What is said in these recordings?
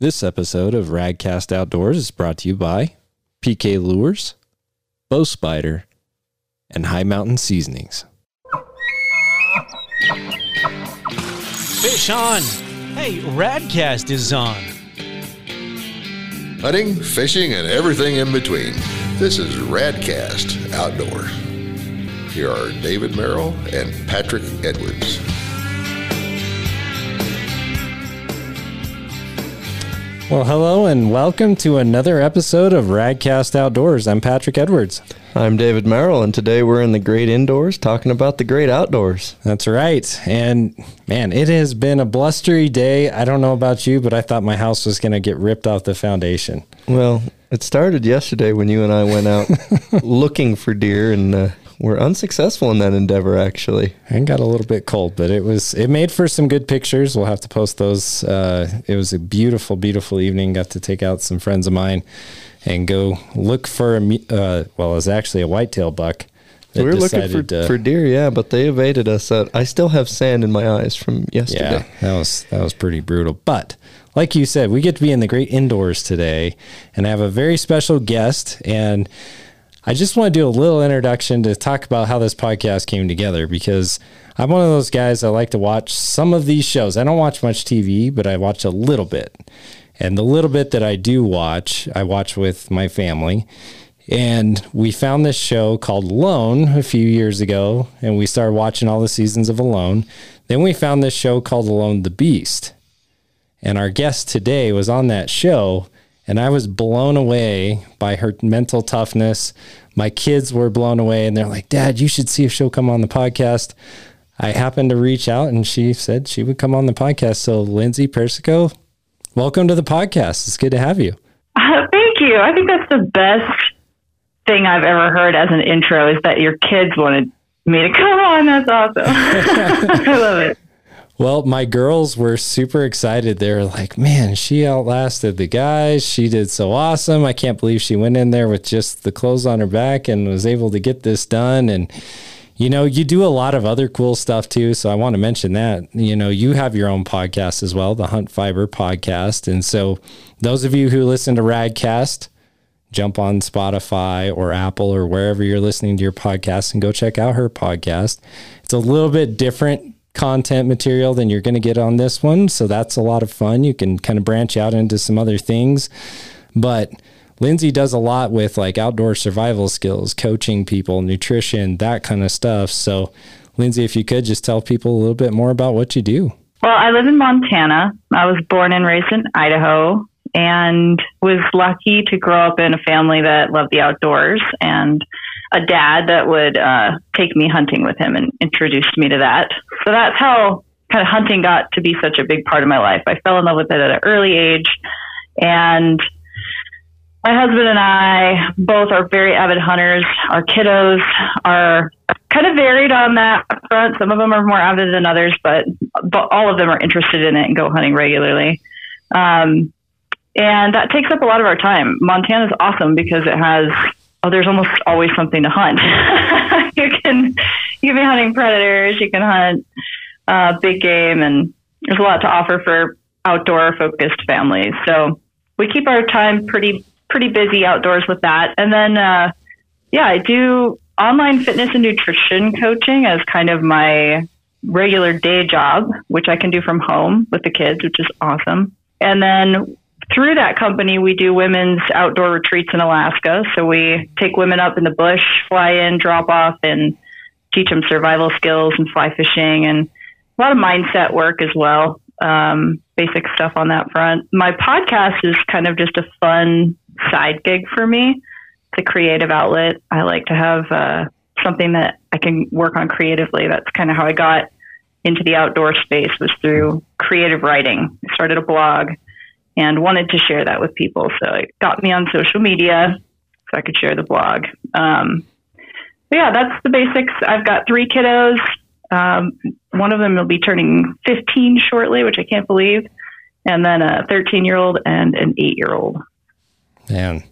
This episode of Radcast Outdoors is brought to you by PK Lures, Bow Spider, and Hi Mountain Seasonings. Fish on! Hey, Radcast is on. Hunting, fishing, and everything in between. This is Radcast Outdoors. Here are David Merrill and Patrick Edwards. Well, hello and welcome to another episode of Radcast Outdoors. I'm Patrick Edwards. I'm David Merrill, and today we're in the great indoors talking about the great outdoors. That's right. And man, it has been a blustery day. I don't know about you, but I thought my house was going to get ripped off the foundation. Well, it started yesterday when you and I went out looking for deer, and uh, we're unsuccessful in that endeavor, actually. It got a little bit cold, but it was it made for some good pictures. We'll have to post those. Uh, it was a beautiful, beautiful evening. Got to take out some friends of mine and go look for a uh, well, it was actually a whitetail buck. We were looking for, to- for deer, yeah, but they evaded us. Uh, I still have sand in my eyes from yesterday. Yeah, that was that was pretty brutal. But like you said, we get to be in the great indoors today and I have a very special guest. And I just want to do a little introduction to talk about how this podcast came together because I'm one of those guys that like to watch some of these shows. I don't watch much TV, but I watch a little bit. And the little bit that I do watch, I watch with my family. And we found this show called Alone a few years ago, and we started watching all the seasons of Alone. Then we found this show called Alone the Beast. And our guest today was on that show, and I was blown away by her mental toughness. My kids were blown away, and they're like, Dad, you should see if she'll come on the podcast. I happened to reach out, and she said she would come on the podcast. So, Lindsay Persico, welcome to the podcast. It's good to have you. Uh, thank you. I think that's the best thing I've ever heard as an intro is that your kids wanted me to come on. That's awesome. I love it. Well, my girls were super excited. They were like, man, she outlasted the guys. She did so awesome. I can't believe she went in there with just the clothes on her back and was able to get this done. And, you know, you do a lot of other cool stuff too. So I want to mention that. You know, you have your own podcast as well, the HuntFiber podcast. And so those of you who listen to Radcast, jump on Spotify or Apple or wherever you're listening to your podcast and go check out her podcast. It's a little bit different content material than you're going to get on this one. So that's a lot of fun. You can kind of branch out into some other things. But Lindsay does a lot with like outdoor survival skills, coaching people, nutrition, that kind of stuff. So, Lindsay, if you could just tell people a little bit more about what you do. Well, I live in Montana. I was born and raised in Idaho and was lucky to grow up in a family that loved the outdoors and a dad that would uh, take me hunting with him and introduced me to that. So that's how kind of hunting got to be such a big part of my life. I fell in love with it at an early age and my husband and I both are very avid hunters. Our kiddos are kind of varied on that front. Some of them are more avid than others, but, but all of them are interested in it and go hunting regularly. Um, and that takes up a lot of our time. Montana's awesome because it has oh, there's almost always something to hunt. you can you can be hunting predators, you can hunt uh, big game, and there's a lot to offer for outdoor focused families. So we keep our time pretty pretty busy outdoors with that. And then uh, yeah, I do online fitness and nutrition coaching as kind of my regular day job, which I can do from home with the kids, which is awesome. And then through that company, we do women's outdoor retreats in Alaska. So we take women up in the bush, fly in, drop off, and teach them survival skills and fly fishing and a lot of mindset work as well. Um, basic stuff on that front. My podcast is kind of just a fun side gig for me. It's a creative outlet. I like to have uh, something that I can work on creatively. That's kind of how I got into the outdoor space was through creative writing. I started a blog and wanted to share that with people. So it got me on social media so I could share the blog. Um, yeah, that's the basics. I've got three kiddos. Um, one of them will be turning 15 shortly, which I can't believe, and then a 13 year old and an eight year old. Man,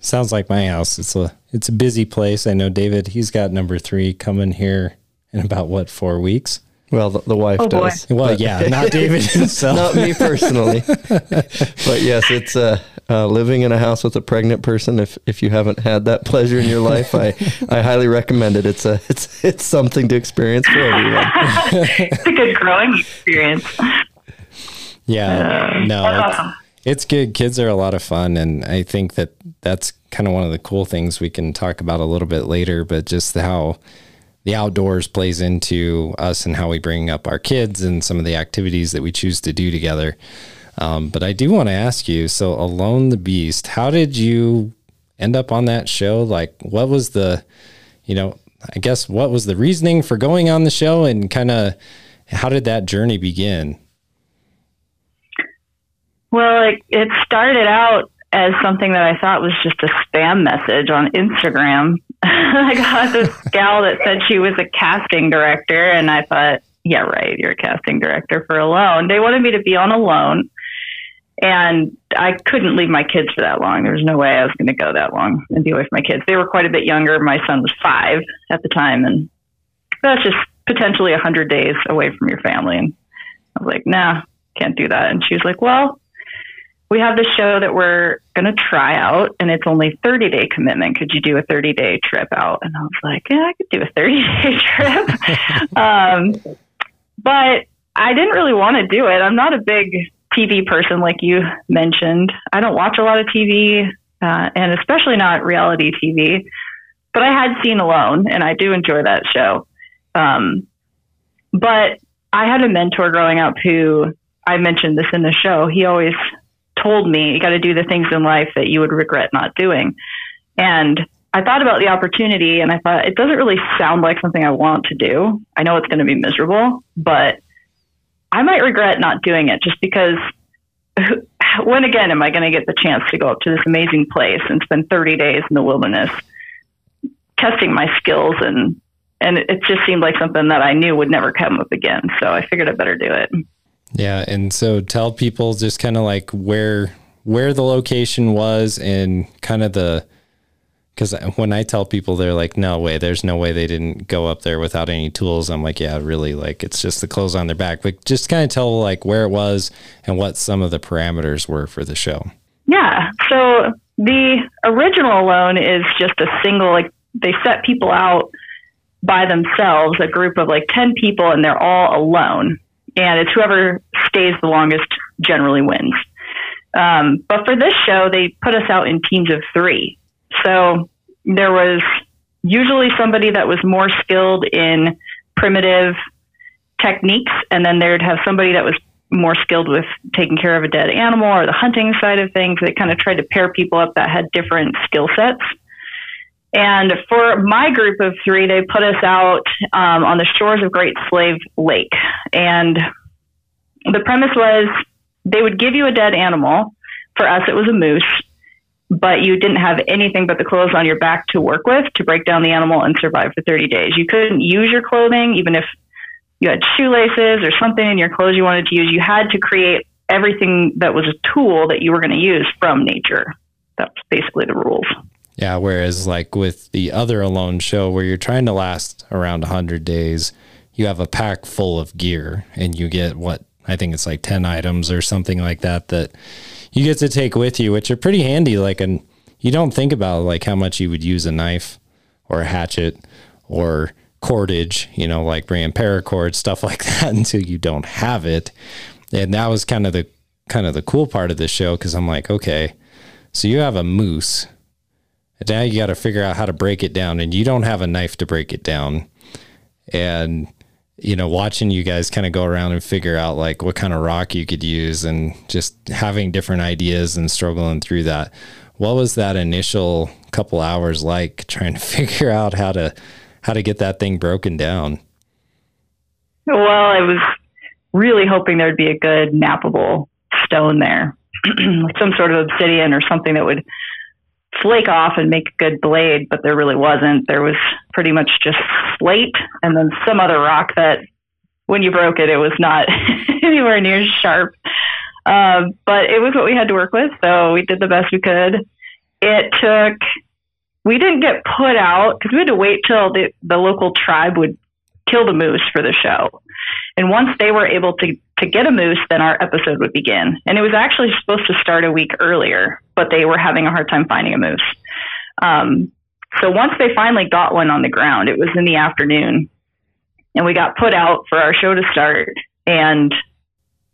sounds like my house. It's a it's a busy place. I know David. He's got number three coming here in about what four weeks. Well, the, the wife Oh, boy. does. Well, but- yeah, not David himself. Not me personally, but yes, it's uh, uh, living in a house with a pregnant person. If if you haven't had that pleasure in your life, I, I highly recommend it. It's a it's it's something to experience for everyone. it's a good growing experience. Yeah, no, it's, awesome. it's good. Kids are a lot of fun, and I think that that's kind of one of the cool things we can talk about a little bit later. But just how the outdoors plays into us and how we bring up our kids and some of the activities that we choose to do together. Um, but I do want to ask you, so Alone the Beast, how did you end up on that show? Like, what was the, you know, I guess what was the reasoning for going on the show, and kind of how did that journey begin? Well, it, it started out as something that I thought was just a spam message on Instagram. I got this gal that said she was a casting director, and I thought, yeah, right, you're a casting director for Alone. They wanted me to be on Alone, and I couldn't leave my kids for that long. There was no way I was going to go that long and be away from my kids. They were quite a bit younger. My son was five at the time, and that's just potentially a 100 days away from your family. And I was like, nah, can't do that. And she was like, well, we have this show that we're going to try out and it's only 30 day commitment. Could you do a 30 day trip out? And I was like, yeah, I could do a 30 day trip. um, but I didn't really want to do it. I'm not a big TV person like you mentioned. I don't watch a lot of TV uh, and especially not reality TV, but I had seen Alone and I do enjoy that show. Um, but I had a mentor growing up who I mentioned this in the show. He always told me you got to do the things in life that you would regret not doing. And I thought about the opportunity and I thought it doesn't really sound like something I want to do. I know it's going to be miserable, but I might regret not doing it just because when again am I going to get the chance to go up to this amazing place and spend 30 days in the wilderness testing my skills and and it just seemed like something that I knew would never come up again. So I figured I better do it. Yeah, and so tell people just kind of like where where the location was and kind of the because when I tell people they're like, no way, there's no way they didn't go up there without any tools. I'm like, yeah, really, like it's just the clothes on their back. But just kind of tell like where it was and what some of the parameters were for the show. Yeah. So the original alone is just a single, like they set people out by themselves, a group of like 10 people, and they're all alone. And it's whoever stays the longest generally wins. Um, but for this show, they put us out in teams of three. So there was usually somebody that was more skilled in primitive techniques, and then there'd have somebody that was more skilled with taking care of a dead animal or the hunting side of things. They kind of tried to pair people up that had different skill sets. And for my group of three, they put us out um, on the shores of Great Slave Lake. And the premise was they would give you a dead animal. For us, it was a moose, but you didn't have anything but the clothes on your back to work with to break down the animal and survive for 30 days. You couldn't use your clothing, even if you had shoelaces or something in your clothes you wanted to use. You had to create everything that was a tool that you were going to use from nature. That's basically the rules. Yeah, whereas like with the other alone show where you're trying to last around 100 days, you have a pack full of gear and you get what I think it's like 10 items or something like that that you get to take with you, which are pretty handy. Like, and you don't think about like how much you would use a knife or a hatchet or cordage, you know, like bringing paracord, stuff like that until you don't have it. And that was kind of the kind of the cool part of the show because I'm like, okay, so you have a moose. Now you got to figure out how to break it down, and you don't have a knife to break it down. And you know, watching you guys kind of go around and figure out like what kind of rock you could use, and just having different ideas and struggling through that. What was that initial couple hours like trying to figure out how to how to get that thing broken down? Well, I was really hoping there'd be a good knappable stone there, some sort of obsidian or something that would flake off and make a good blade, but there really wasn't. There was pretty much just slate and then some other rock that when you broke it, it was not anywhere near sharp. Uh, but it was what we had to work with, so we did the best we could. It took, we didn't get put out because we had to wait till the, the local tribe would kill the moose for the show. And once they were able to, to get a moose, then our episode would begin. And it was actually supposed to start a week earlier, but they were having a hard time finding a moose. Um, so once they finally got one on the ground, it was in the afternoon, and we got put out for our show to start. And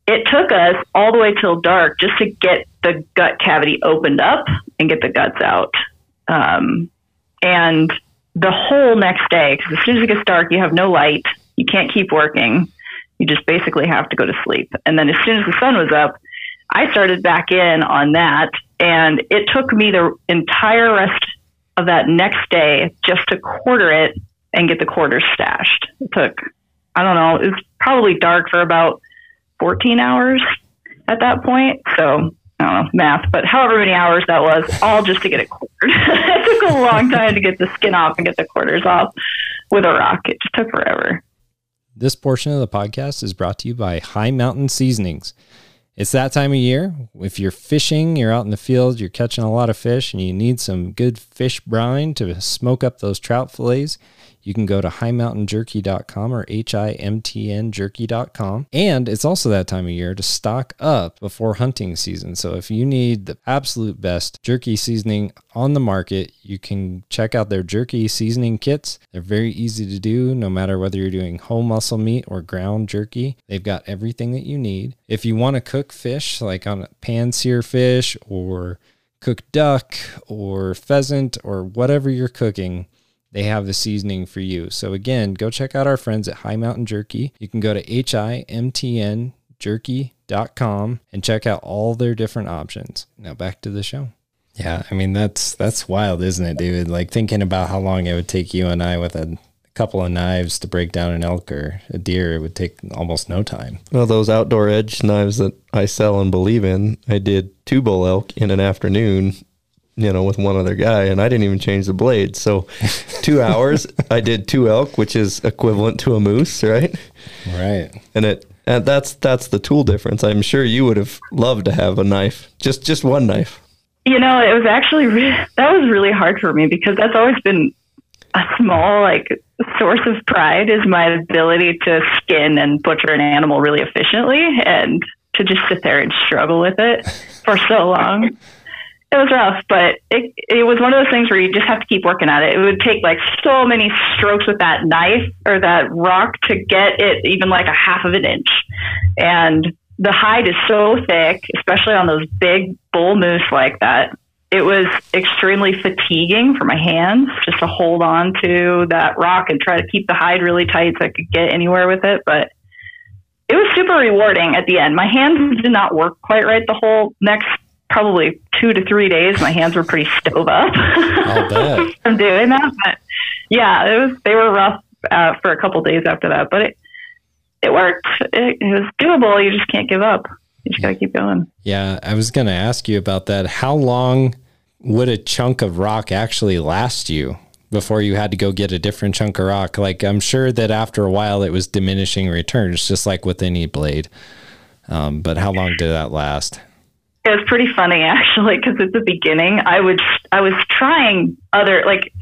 it took us all the way till dark just to get the gut cavity opened up and get the guts out. Um, and the whole next day, because as soon as it gets dark, you have no light, you can't keep working. You just basically have to go to sleep. And then as soon as the sun was up, I started back in on that. And it took me the entire rest of that next day just to quarter it and get the quarters stashed. It took, I don't know, it was probably dark for about 14 hours at that point. So I don't know, math, but however many hours that was, all just to get it quartered. it took a long time to get the skin off and get the quarters off with a rock. It just took forever. This portion of the podcast is brought to you by Hi Mountain Seasonings. It's that time of year. If you're fishing, you're out in the field, you're catching a lot of fish, and you need some good fish brine to smoke up those trout fillets, you can go to highmountainjerky.com or H-I-M-T-N-jerky.com. And it's also that time of year to stock up before hunting season. So if you need the absolute best jerky seasoning on the market, you can check out their jerky seasoning kits. They're very easy to do, no matter whether you're doing whole muscle meat or ground jerky. They've got everything that you need. If you want to cook fish, like on a pan sear fish or cook duck or pheasant or whatever you're cooking, they have the seasoning for you. So again, go check out our friends at Hi Mountain Jerky. You can go to H-I-M-T-N jerky.com and check out all their different options. Now back to the show. Yeah, I mean that's that's wild, isn't it, David? Like thinking about how long it would take you and I with a couple of knives to break down an elk or a deer, it would take almost no time. Well, those outdoor edge knives that I sell and believe in, I did two bull elk in an afternoon you know, with one other guy, and I didn't even change the blade. So, two hours, I did two elk, which is equivalent to a moose, right? Right. And it and that's that's the tool difference. I'm sure you would have loved to have a knife, just just one knife. You know, it was actually re- that was really hard for me because that's always been a small like source of pride is my ability to skin and butcher an animal really efficiently and to just sit there and struggle with it for so long it was rough, but it it was one of those things where you just have to keep working at it. It would take like so many strokes with that knife or that rock to get it even like a half of an inch. And the hide is so thick, especially on those big bull moose like that. It was extremely fatiguing for my hands just to hold on to that rock and try to keep the hide really tight so I could get anywhere with it. But it was super rewarding at the end. My hands did not work quite right the whole next probably two to three days, my hands were pretty stove up from doing that. But yeah, it was they were rough uh, for a couple days after that, but it it worked. It, it was doable. You just can't give up. You just got to keep going. Yeah, I was going to ask you about that. How long would a chunk of rock actually last you? before you had to go get a different chunk of rock. Like I'm sure that after a while it was diminishing returns, just like with any blade. Um, but how long did that last? It was pretty funny actually because at the beginning I would I was trying other like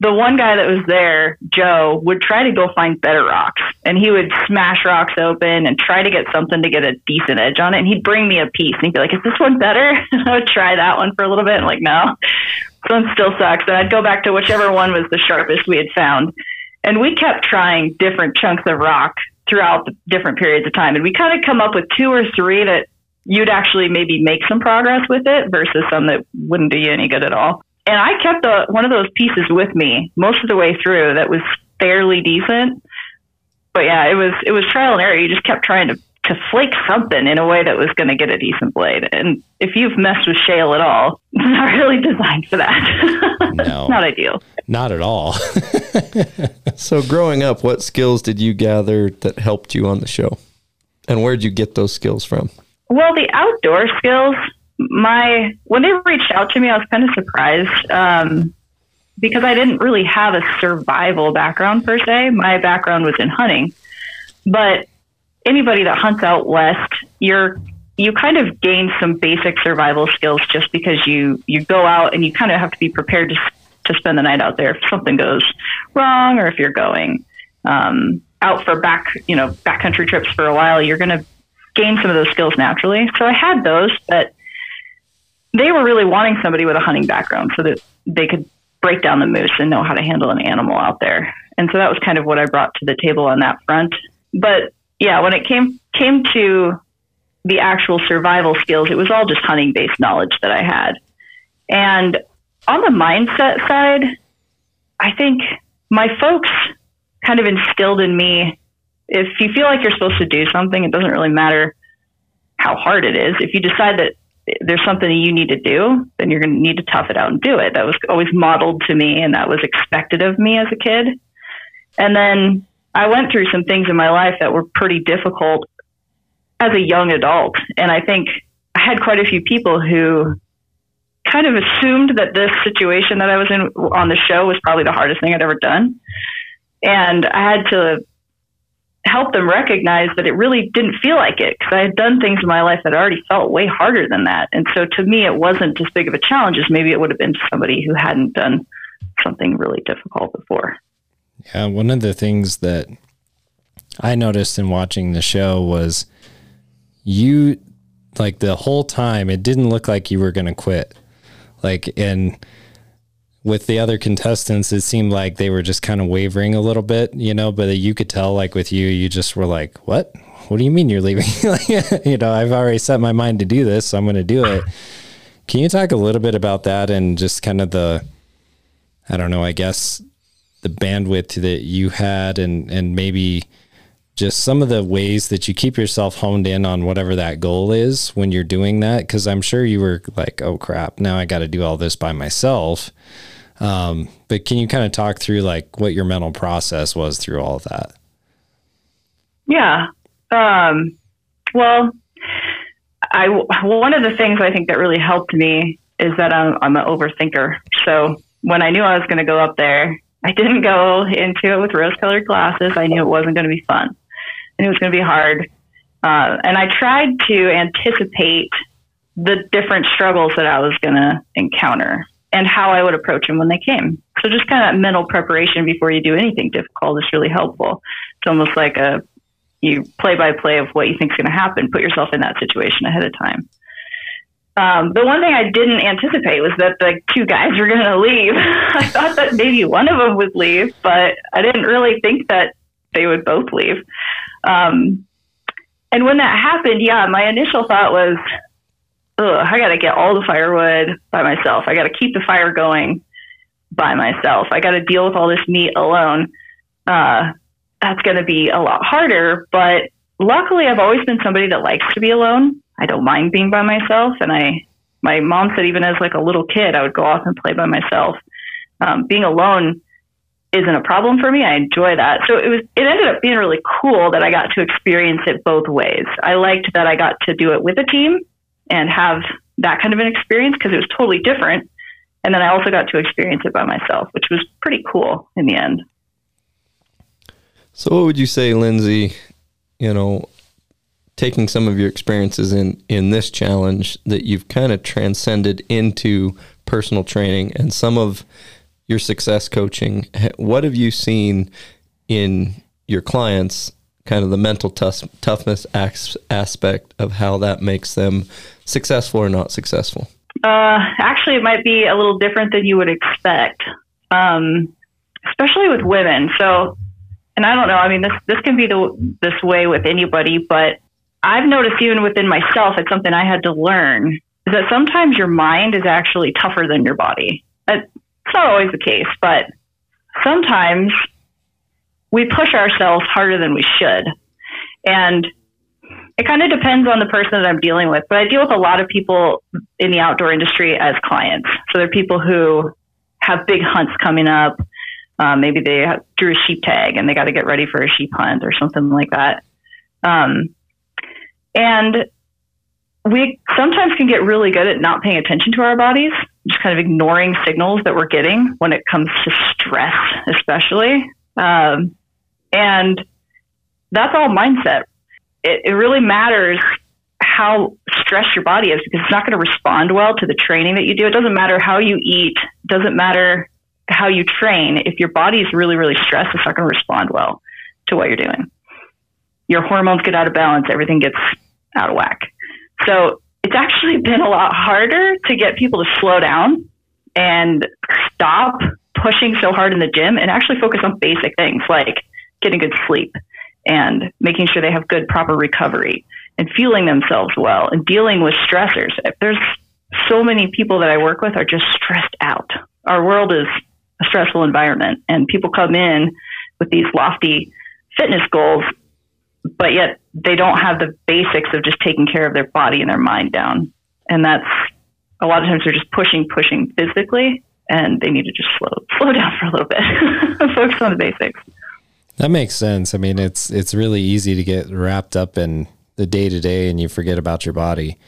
the one guy that was there, Joe, would try to go find better rocks and he would smash rocks open and try to get something to get a decent edge on it. And he'd bring me a piece and he'd be like, Is this one better? And I would try that one for a little bit. And like, no, this one still sucks. And I'd go back to whichever one was the sharpest we had found. And we kept trying different chunks of rock throughout the different periods of time. And we kind of come up with two or three that you'd actually maybe make some progress with it versus some that wouldn't do you any good at all. And I kept a, one of those pieces with me most of the way through that was fairly decent. But yeah, it was it was trial and error. You just kept trying to to flake something in a way that was going to get a decent blade. And if you've messed with shale at all, it's not really designed for that. No, not ideal. Not at all. so, growing up, what skills did you gather that helped you on the show? And where did you get those skills from? Well, the outdoor skills, my when they reached out to me, I was kind of surprised um, because I didn't really have a survival background per se. My background was in hunting, but anybody that hunts out west, you're you kind of gain some basic survival skills just because you you go out and you kind of have to be prepared to to spend the night out there if something goes wrong or if you're going. Um, out for back, you know, backcountry trips for a while, you're going to gain some of those skills naturally. So I had those, but they were really wanting somebody with a hunting background so that they could break down the moose and know how to handle an animal out there. And so that was kind of what I brought to the table on that front. But yeah, when it came came to the actual survival skills, it was all just hunting based knowledge that I had. And on the mindset side, I think my folks kind of instilled in me if you feel like you're supposed to do something, it doesn't really matter how hard it is. If you decide that there's something you need to do, then you're going to need to tough it out and do it. That was always modeled to me and that was expected of me as a kid. And then I went through some things in my life that were pretty difficult as a young adult. And I think I had quite a few people who kind of assumed that this situation that I was in on the show was probably the hardest thing I'd ever done. And I had to help them recognize that it really didn't feel like it because I had done things in my life that already felt way harder than that. And so to me, it wasn't as big of a challenge as maybe it would have been to somebody who hadn't done something really difficult before. Yeah, one of the things that I noticed in watching the show was you like the whole time it didn't look like you were going to quit. Like and with the other contestants it seemed like they were just kind of wavering a little bit, you know, but you could tell like with you you just were like, "What? What do you mean you're leaving?" you know, I've already set my mind to do this, so I'm going to do it. Can you talk a little bit about that and just kind of the I don't know, I guess the bandwidth that you had and and maybe just some of the ways that you keep yourself honed in on whatever that goal is when you're doing that because i'm sure you were like oh crap now i got to do all this by myself um, but can you kind of talk through like what your mental process was through all of that yeah um, well i one of the things i think that really helped me is that i'm, I'm an overthinker so when i knew i was going to go up there I didn't go into it with rose colored glasses. I knew it wasn't going to be fun and it was going to be hard. Uh, and I tried to anticipate the different struggles that I was going to encounter and how I would approach them when they came. So just kind of mental preparation before you do anything difficult is really helpful. It's almost like a you play by play of what you think is going to happen. Put yourself in that situation ahead of time. Um, the one thing I didn't anticipate was that the two guys were going to leave. I thought that maybe one of them would leave, but I didn't really think that they would both leave. Um, and when that happened, yeah, my initial thought was, Ugh, I got to get all the firewood by myself. I got to keep the fire going by myself. I got to deal with all this meat alone. Uh, that's going to be a lot harder. But luckily, I've always been somebody that likes to be alone. I don't mind being by myself. And I, my mom said, even as like a little kid, I would go off and play by myself. Um, being alone isn't a problem for me. I enjoy that. So it was it ended up being really cool that I got to experience it both ways. I liked that I got to do it with a team and have that kind of an experience because it was totally different. And then I also got to experience it by myself, which was pretty cool in the end. So what would you say, Lindsay, you know, taking some of your experiences in in this challenge that you've kind of transcended into personal training and some of your success coaching, what have you seen in your clients, kind of the mental tough, toughness aspect of how that makes them successful or not successful? Uh, actually, it might be a little different than you would expect, um, especially with women. So, and I don't know. I mean, this this can be the this way with anybody, but I've noticed even within myself, it's something I had to learn is that sometimes your mind is actually tougher than your body. It's not always the case, but sometimes we push ourselves harder than we should. And it kind of depends on the person that I'm dealing with, but I deal with a lot of people in the outdoor industry as clients. So they're people who have big hunts coming up. Um, maybe they have, drew a sheep tag and they got to get ready for a sheep hunt or something like that. Um, and we sometimes can get really good at not paying attention to our bodies, just kind of ignoring signals that we're getting when it comes to stress, especially. Um, and that's all mindset. It, it really matters how stressed your body is because it's not going to respond well to the training that you do. It doesn't matter how you eat, doesn't matter how you train. If your body is really, really stressed, it's not going to respond well. to what you're doing. Your hormones get out of balance, everything gets out of whack. So it's actually been a lot harder to get people to slow down and stop pushing so hard in the gym and actually focus on basic things like getting good sleep and making sure they have good proper recovery and fueling themselves well and dealing with stressors. There's so many people that I work with are just stressed out. Our world is a stressful environment and people come in with these lofty fitness goals but yet they don't have the basics of just taking care of their body and their mind down. And that's a lot of times they're just pushing, pushing physically, and they need to just slow slow down for a little bit, focus on the basics. That makes sense. I mean, it's it's really easy to get wrapped up in the day to day, and you forget about your body.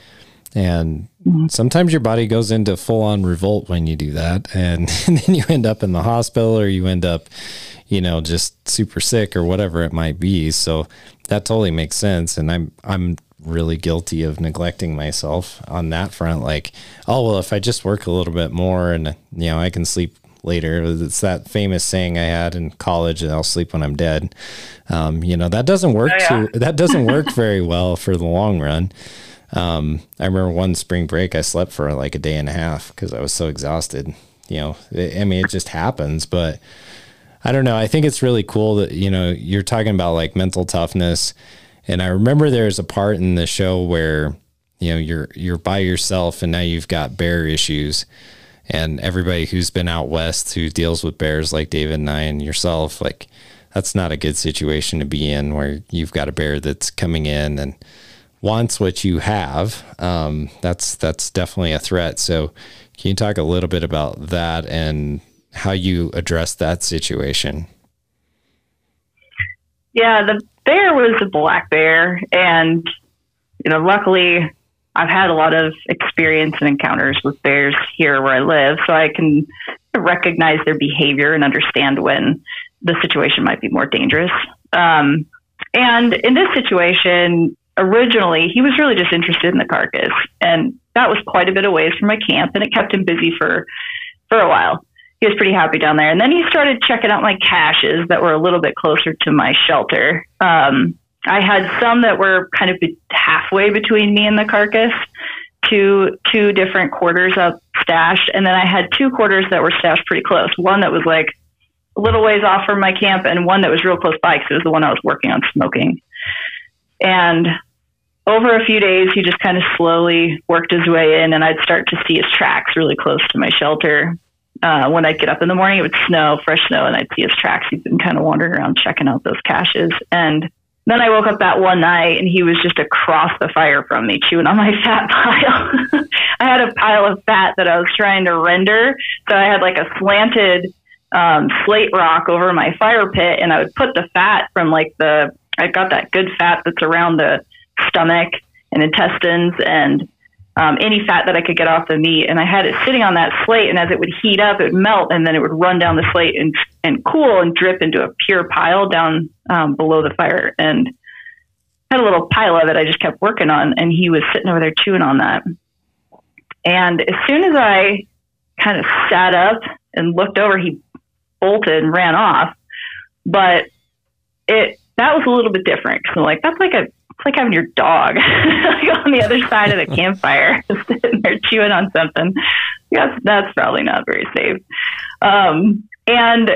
And mm-hmm. sometimes your body goes into full on revolt when you do that, and, and then you end up in the hospital, or you end up, you know, just super sick or whatever it might be. So that totally makes sense. And I'm, I'm really guilty of neglecting myself on that front. Like, oh, well, if I just work a little bit more and, you know, I can sleep later. It's that famous saying I had in college and I'll sleep when I'm dead. Um, you know, that doesn't work oh, yeah. too, that doesn't work very well for the long run. Um, I remember one spring break, I slept for like a day and a half because I was so exhausted. You know, I mean, it just happens, but I don't know. I think it's really cool that, you know, you're talking about like mental toughness. And I remember there's a part in the show where, you know, you're you're by yourself and now you've got bear issues. And everybody who's been out west who deals with bears like David and I and yourself, like that's not a good situation to be in where you've got a bear that's coming in and wants what you have. Um, that's that's definitely a threat. So can you talk a little bit about that and how you address that situation. Yeah, the bear was a black bear, and you know, luckily, I've had a lot of experience and encounters with bears here where I live, so I can recognize their behavior and understand when the situation might be more dangerous. Um, and in this situation, originally, he was really just interested in the carcass, and that was quite a bit away from my camp, and it kept him busy for for a while he was pretty happy down there. And then he started checking out my caches that were a little bit closer to my shelter. Um, I had some that were kind of halfway between me and the carcass, two two different quarters up stashed, and then I had two quarters that were stashed pretty close. One that was like a little ways off from my camp, and one that was real close by because it was the one I was working on smoking. And over a few days, he just kind of slowly worked his way in, and I'd start to see his tracks really close to my shelter uh, when I'd get up in the morning, it would snow, fresh snow, and I'd see his tracks. He'd been kind of wandering around checking out those caches. And then I woke up that one night and he was just across the fire from me, chewing on my fat pile. I had a pile of fat that I was trying to render. So I had like a slanted um, slate rock over my fire pit, and I would put the fat from like the, I've got that good fat that's around the stomach and intestines and um, any fat that I could get off the meat. And I had it sitting on that slate, and as it would heat up, it would melt, and then it would run down the slate and and cool and drip into a pure pile down um, below the fire. And had a little pile of it. I just kept working on, and he was sitting over there chewing on that. And as soon as I kind of sat up and looked over, he bolted and ran off. But it that was a little bit different because I'm like, that's like a like having your dog like on the other side of the campfire, sitting there chewing on something. Yes, that's probably not very safe. Um, and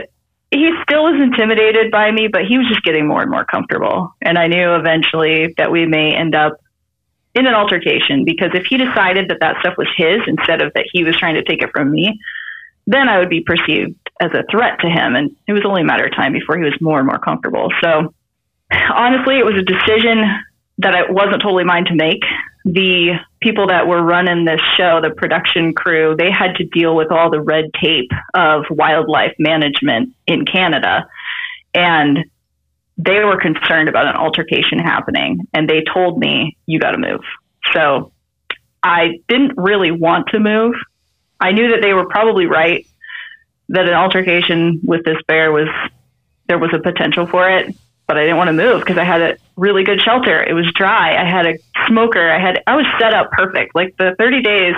he still was intimidated by me, but he was just getting more and more comfortable. And I knew eventually that we may end up in an altercation because if he decided that that stuff was his instead of that he was trying to take it from me, then I would be perceived as a threat to him. And it was only a matter of time before he was more and more comfortable. So honestly, it was a decision that it wasn't totally mine to make. The people that were running this show, the production crew, they had to deal with all the red tape of wildlife management in Canada. And they were concerned about an altercation happening. And they told me, you got to move. So I didn't really want to move. I knew that they were probably right, that an altercation with this bear was, there was a potential for it but I didn't want to move because I had a really good shelter. It was dry. I had a smoker. I had I was set up perfect. Like the 30 days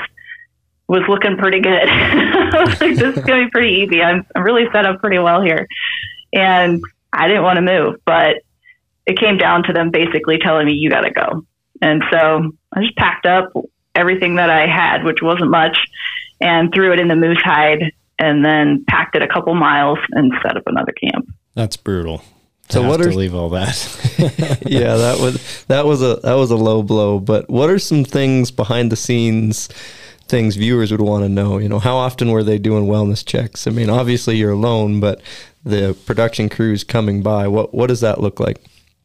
was looking pretty good. like this is gonna be pretty easy. I'm, I'm really set up pretty well here. And I didn't want to move, but it came down to them basically telling me, you got to go. And so I just packed up everything that I had, which wasn't much, and threw it in the moose hide and then packed it a couple miles and set up another camp. That's brutal. So To what have are- to leave all that? yeah, that was that was a that was a low blow. But what are some things behind the scenes things viewers would want to know? You know, how often were they doing wellness checks? I mean, obviously you're alone, but the production crew's coming by. What what does that look like?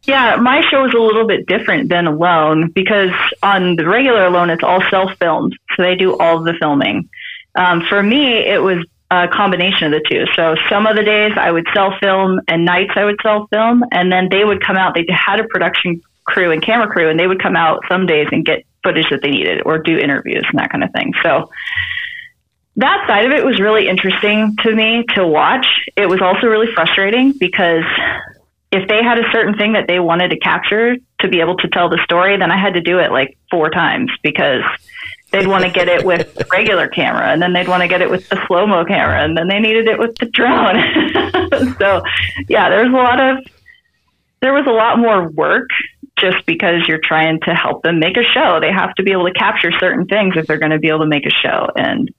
Yeah, my show is a little bit different than Alone because on the regular Alone, it's all self filmed. So they do all the filming. Um, for me, it was a combination of the two. So some of the days I would sell film and nights I would sell film. And then they would come out, they had a production crew and camera crew, and they would come out some days and get footage that they needed or do interviews and that kind of thing. So that side of it was really interesting to me to watch. It was also really frustrating because if they had a certain thing that they wanted to capture to be able to tell the story, then I had to do it like four times because they'd want to get it with the regular camera and then they'd want to get it with the slow mo camera and then they needed it with the drone. so yeah, there's a lot of there was a lot more work just because you're trying to help them make a show. They have to be able to capture certain things if they're going to be able to make a show and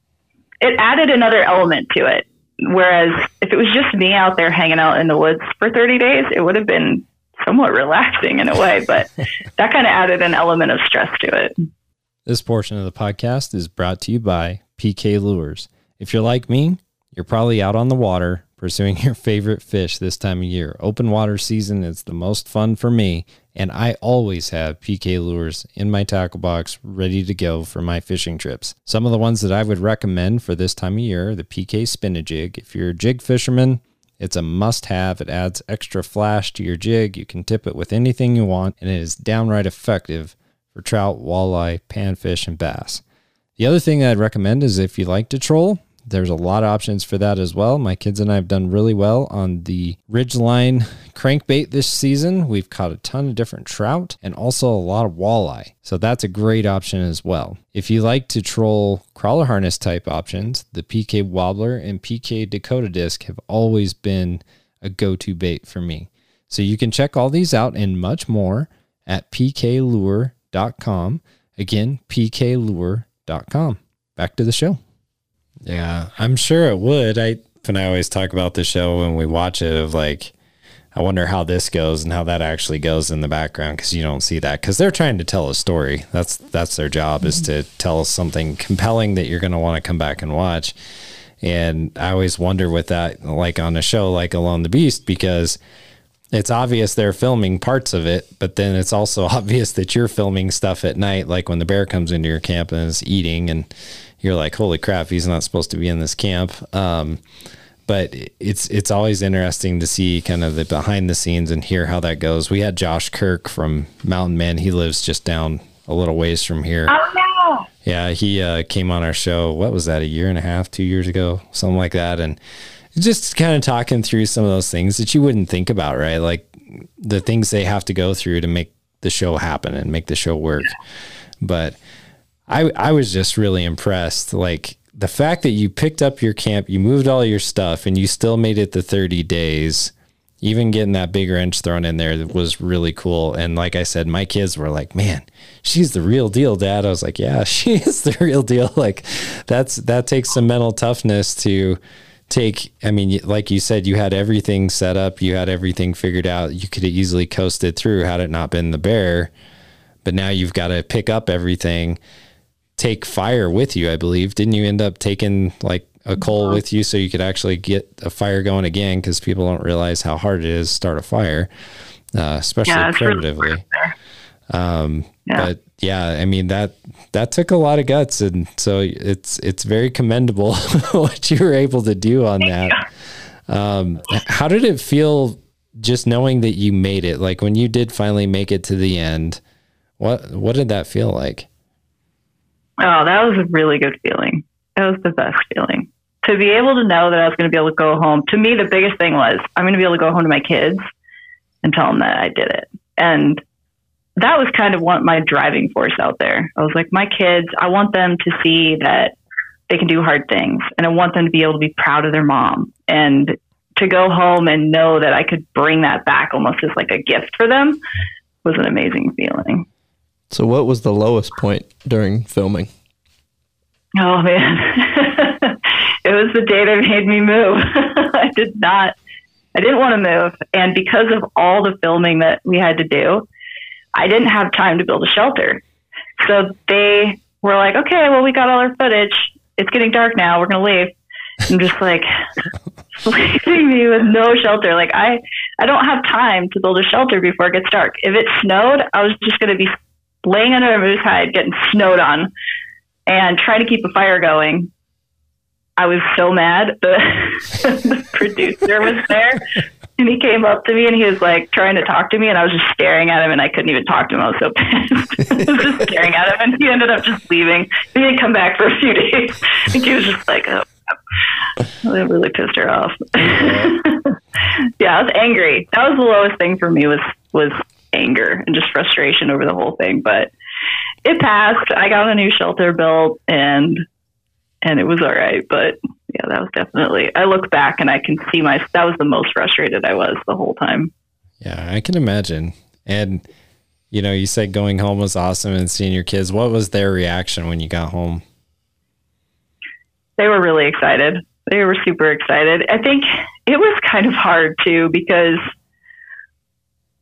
it added another element to it. Whereas if it was just me out there hanging out in the woods for 30 days, it would have been somewhat relaxing in a way, but that kind of added an element of stress to it. This portion of the podcast is brought to you by PK Lures. If you're like me, you're probably out on the water pursuing your favorite fish this time of year. Open water season is the most fun for me, and I always have PK Lures in my tackle box ready to go for my fishing trips. Some of the ones that I would recommend for this time of year the PK Spin-A-Jig. If you're a jig fisherman, it's a must have. It adds extra flash to your jig. You can tip it with anything you want, and it is downright effective for trout, walleye, panfish, and bass. The other thing I'd recommend is if you like to troll, there's a lot of options for that as well. My kids and I have done really well on the Ridgeline crankbait this season. We've caught a ton of different trout and also a lot of walleye. So that's a great option as well. If you like to troll crawler harness type options, the PK Wobbler and PK Dakota Disc have always been a go to bait for me. So you can check all these out and much more at pklure.com. Again, pklure.com. Back to the show. Yeah, I'm sure it would. I and I always talk about the show when we watch it of like I wonder how this goes and how that actually goes in the background because you don't see that because they're trying to tell a story. That's that's their job is to tell something compelling that you're going to want to come back and watch. And I always wonder with that, like on a show like Alone the Beast, because it's obvious they're filming parts of it, but then it's also obvious that you're filming stuff at night, like when the bear comes into your camp and is eating, and you're like, "Holy crap, he's not supposed to be in this camp." Um, but it's it's always interesting to see kind of the behind the scenes and hear how that goes. We had Josh Kirk from Mountain Man. He lives just down a little ways from here. Oh no! Yeah, he uh, came on our show. What was that? A year and a half, two years ago, something like that, and just kind of talking through some of those things that you wouldn't think about, right? Like the things they have to go through to make the show happen and make the show work. But I I was just really impressed, like the fact that you picked up your camp, you moved all your stuff, and you still made it the thirty days. Even getting that big wrench thrown in there was really cool. And like I said, my kids were like, "Man, she's the real deal, Dad." I was like, "Yeah, she is the real deal." Like, that's that takes some mental toughness to take. I mean, like you said, you had everything set up, you had everything figured out. You could have easily coasted through had it not been the bear, but now you've got to pick up everything, take fire with you. I believe didn't you end up taking like a coal with you so you could actually get a fire going again because people don't realize how hard it is to start a fire, uh, especially Yeah, it's really primitively. Um, Yeah. But yeah, I mean that that took a lot of guts, and so it's it's very commendable what you were able to do on that. Um, how did it feel just knowing that you made it? Like when you did finally make it to the end, what what did that feel like? Oh, that was a really good feeling. That was the best feeling. To be able to know that I was going to be able to go home. To me, the biggest thing was I'm going to be able to go home to my kids and tell them that I did it. And that was kind of what my driving force out there. I was like, my kids, I want them to see that they can do hard things, and I want them to be able to be proud of their mom and to go home and know that I could bring that back almost as like a gift for them was an amazing feeling. So, what was the lowest point during filming? Oh man, it was the day that made me move. I did not, I didn't want to move. And because of all the filming that we had to do, I didn't have time to build a shelter. So they were like, okay, well, we got all our footage. It's getting dark now. We're going to leave. I'm just like leaving me with no shelter. Like I, I don't have time to build a shelter before it gets dark. If it snowed, I was just going to be laying under a moose hide, getting snowed on, and trying to keep a fire going. I was so mad. The, the producer was there, and he came up to me and he was like trying to talk to me, and I was just staring at him, and I couldn't even talk to him. I was so pissed. I was just staring at him, and he ended up just leaving. He didn't come back for a few days. Think he was just like, oh. It really pissed her off. yeah, I was angry. That was the lowest thing for me was was anger and just frustration over the whole thing. But it passed. I got a new shelter built and and it was all right. But yeah, that was definitely I look back and I can see my that was the most frustrated I was the whole time. Yeah, I can imagine. And you know, you said going home was awesome and seeing your kids. What was their reaction when you got home? They were really excited. They were super excited. I think it was kind of hard too because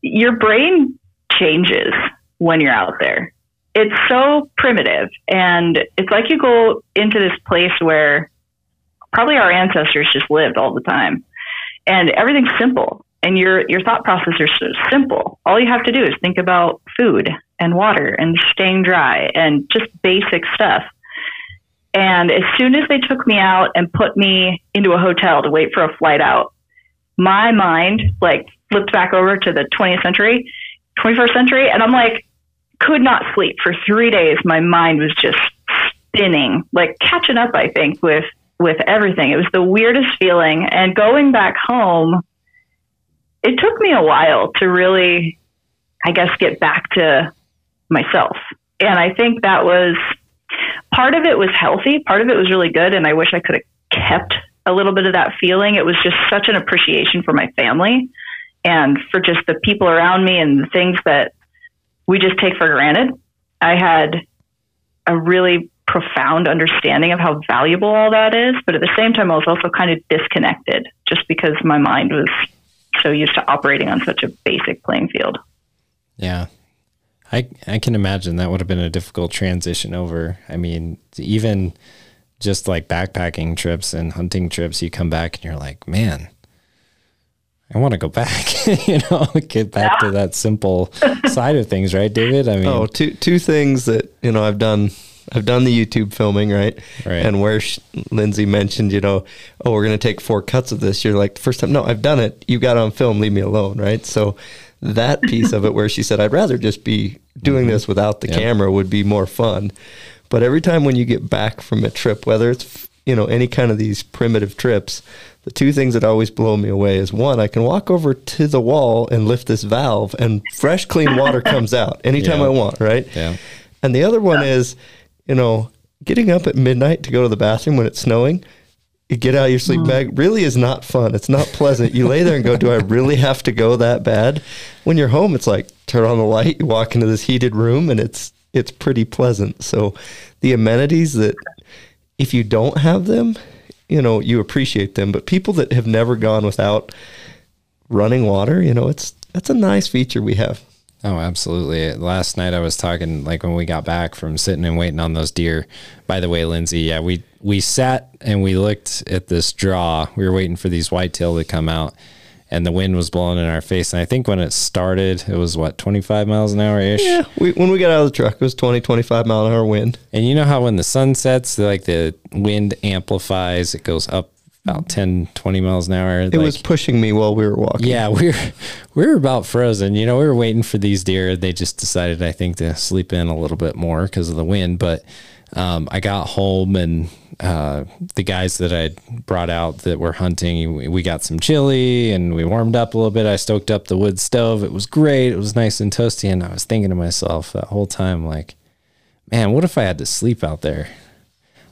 your brain changes when you're out there. It's so primitive and it's like you go into this place where probably our ancestors just lived all the time and everything's simple and your your thought process is so simple. All you have to do is think about food and water and staying dry and just basic stuff. And as soon as they took me out and put me into a hotel to wait for a flight out, my mind like flipped back over to the 20th century, 21st century, and I'm like, could not sleep for three days. My mind was just spinning, like catching up. I think with with everything. It was the weirdest feeling. And going back home, it took me a while to really, I guess, get back to myself. And I think that was part of it was healthy, part of it was really good. And I wish I could have kept a little bit of that feeling. It was just such an appreciation for my family and for just the people around me and the things that we just take for granted. I had a really profound understanding of how valuable all that is, but at the same time, I was also kind of disconnected just because my mind was so used to operating on such a basic playing field. Yeah. I I can imagine that would have been a difficult transition over. I mean, even just like backpacking trips and hunting trips, you come back and you're like, man, I want to go back, you know, get back yeah. to that simple side of things, right, David? I oh, mean, oh, two two things that you know I've done. I've done the YouTube filming, right? Right. And where she, Lindsay mentioned, you know, oh, we're going to take four cuts of this. You're like, the first time, no, I've done it. You got on film. Leave me alone, right? So that piece of it, where she said, I'd rather just be doing mm-hmm. this without the yep. camera, would be more fun. But every time when you get back from a trip, whether it's you know any kind of these primitive trips, the two things that always blow me away is one, I can walk over to the wall and lift this valve and fresh, clean water comes out anytime yeah. I want, right? Yeah. And the other one is, you know, getting up at midnight to go to the bathroom when it's snowing. You get out your sleep mm. bag really is not fun. It's not pleasant. You lay there and go, Do I really have to go that bad? When you're home, it's like turn on the light, you walk into this heated room and it's it's pretty pleasant. So the amenities that if you don't have them, you know, you appreciate them. But people that have never gone without running water, you know, it's that's a nice feature we have. Oh, absolutely. Last night I was talking like when we got back from sitting and waiting on those deer. By the way, Lindsay, yeah, we we sat and we looked at this draw. We were waiting for these whitetail to come out and the wind was blowing in our face. And I think when it started, it was what, 25 miles an hour ish? Yeah. We, when we got out of the truck, it was 20, 25 mile an hour wind. And you know how when the sun sets, like the wind amplifies, it goes up about 10, 20 miles an hour. It like, was pushing me while we were walking. Yeah. We were, we were about frozen. You know, we were waiting for these deer. They just decided, I think, to sleep in a little bit more because of the wind. But um, I got home and uh, the guys that I brought out that were hunting, we got some chili and we warmed up a little bit. I stoked up the wood stove. It was great. It was nice and toasty. And I was thinking to myself that whole time, like, man, what if I had to sleep out there?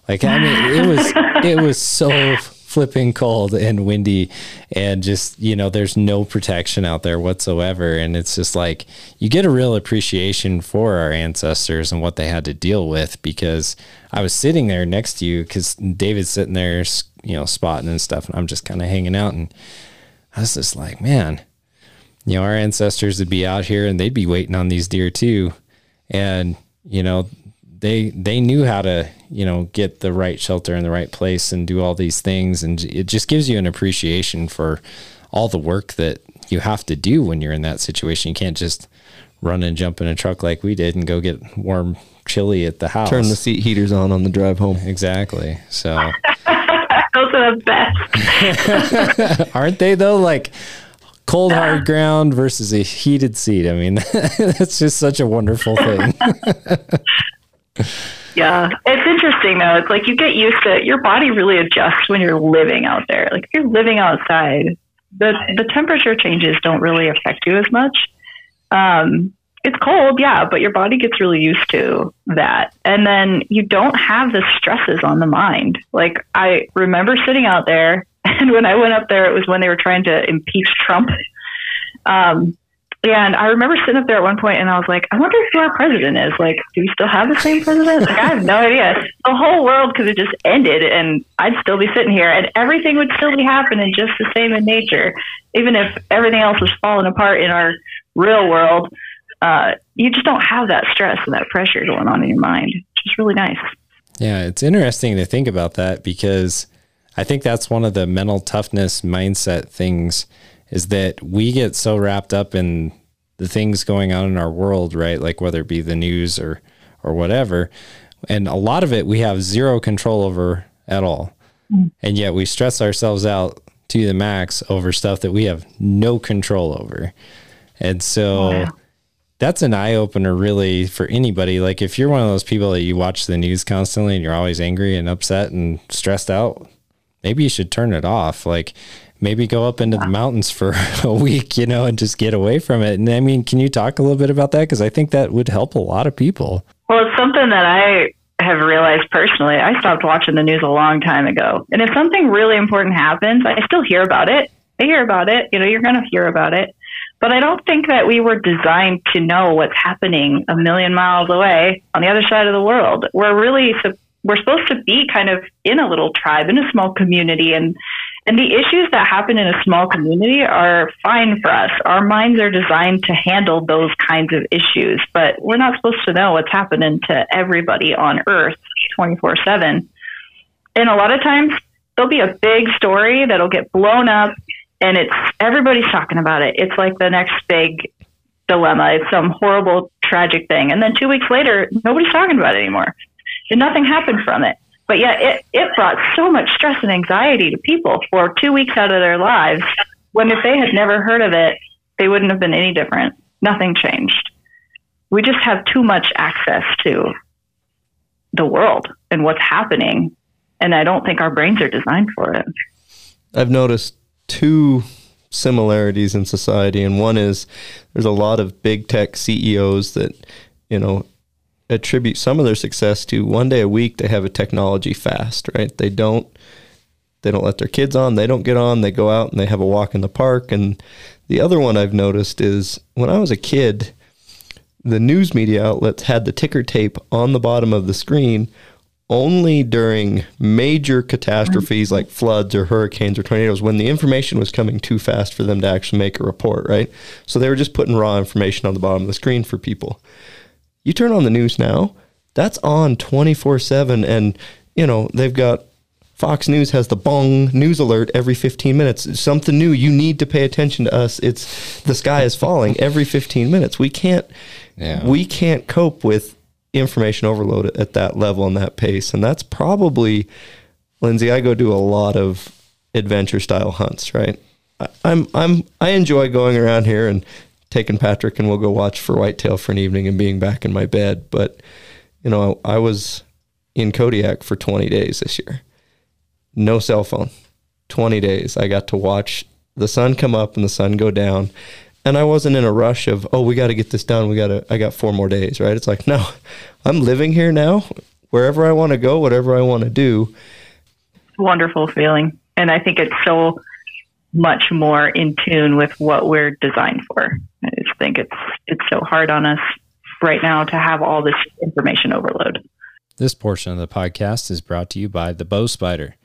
Like, I mean, it was, it was so flipping cold and windy and just, you know, there's no protection out there whatsoever. And it's just like you get a real appreciation for our ancestors and what they had to deal with because I was sitting there next to you because David's sitting there, you know, spotting and stuff. And I'm just kind of hanging out. And I was just like, man, you know, our ancestors would be out here and they'd be waiting on these deer too. And, you know, they they knew how to you know get the right shelter in the right place and do all these things. And it just gives you an appreciation for all the work that you have to do when you're in that situation. You can't just run and jump in a truck like we did and go get warm chili at the house Turn the seat heaters on on the drive home. exactly. So. Those are the best. aren't they though like cold hard ground versus a heated seat? I mean that's just such a wonderful thing Yeah, it's interesting though. It's like you get used to it. your body really adjusts when you're living out there. Like if you're living outside, the the temperature changes don't really affect you as much. Um, it's cold, yeah, but your body gets really used to that, and then you don't have the stresses on the mind. Like I remember sitting out there, and when I went up there, it was when they were trying to impeach Trump. Um, and I remember sitting up there at one point and I was like, I wonder who our president is. Like, do we still have the same president? Like, I have no idea. The whole world could have just ended and I'd still be sitting here and everything would still be happening just the same in nature. Even if everything else was falling apart in our real world, uh, you just don't have that stress and that pressure going on in your mind. It's just really nice. Yeah, it's interesting to think about that because I think that's one of the mental toughness mindset things is that we get so wrapped up in the things going on in our world, right? Like whether it be the news or or whatever. And a lot of it we have zero control over at all. Mm. And yet we stress ourselves out to the max over stuff that we have no control over. And so that's an eye opener really for anybody. Like if you're one of those people that you watch the news constantly and you're always angry and upset and stressed out, maybe you should turn it off. Like maybe go up into the mountains for a week, you know, and just get away from it. And I mean, can you talk a little bit about that? Because I think that would help a lot of people. Well, it's something that I have realized personally. I stopped watching the news a long time ago. And if something really important happens, I still hear about it. I hear about it. You know, you're going to hear about it. But I don't think that we were designed to know what's happening a million miles away on the other side of the world. We're really, we're supposed to be kind of in a little tribe, in a small community. And and the issues that happen in a small community are fine for us. Our minds are designed to handle those kinds of issues, but we're not supposed to know what's happening to everybody on earth 24 7. And a lot of times there'll be a big story that'll get blown up and it's everybody's talking about it. It's like the next big dilemma. It's some horrible, tragic thing. And then two weeks later, nobody's talking about it anymore. And nothing happened from it. But yet it, it brought so much stress and anxiety to people for two weeks out of their lives when if they had never heard of it, they wouldn't have been any different. Nothing changed. We just have too much access to the world and what's happening. And I don't think our brains are designed for it. I've noticed two similarities in society, and one is there's a lot of big tech CEOs that, you know, attribute some of their success to one day a week they have a technology fast, right? They don't they don't let their kids on, they don't get on, they go out and they have a walk in the park. And the other one I've noticed is when I was a kid, the news media outlets had the ticker tape on the bottom of the screen only during major catastrophes like floods or hurricanes or tornadoes when the information was coming too fast for them to actually make a report, right? So they were just putting raw information on the bottom of the screen for people. You turn on the news now, that's on 24 7. And, you know, they've got Fox News has the bong news alert every 15 minutes. Something new. You need to pay attention to us. It's the sky is falling every 15 minutes. We can't, Yeah. we can't cope with information overload at that level and that pace. And that's probably, Lindsay, I go do a lot of adventure style hunts, right? I, I'm, I'm, I enjoy going around here and taking Patrick and we'll go watch for whitetail for an evening and being back in my bed. But, you know, I, was in Kodiak for 20 days this year. No cell phone. 20 days. I got to watch the sun come up and the sun go down. And I wasn't in a rush of, oh, we got to get this done. We got to, I got four more days, right? It's like, no, I'm living here now. Wherever I want to go, whatever I want to do. Wonderful feeling. And I think it's so much more in tune with what we're designed for. I just think it's it's so hard on us right now to have all this information overload. This portion of the podcast is brought to you by the Bow Spider.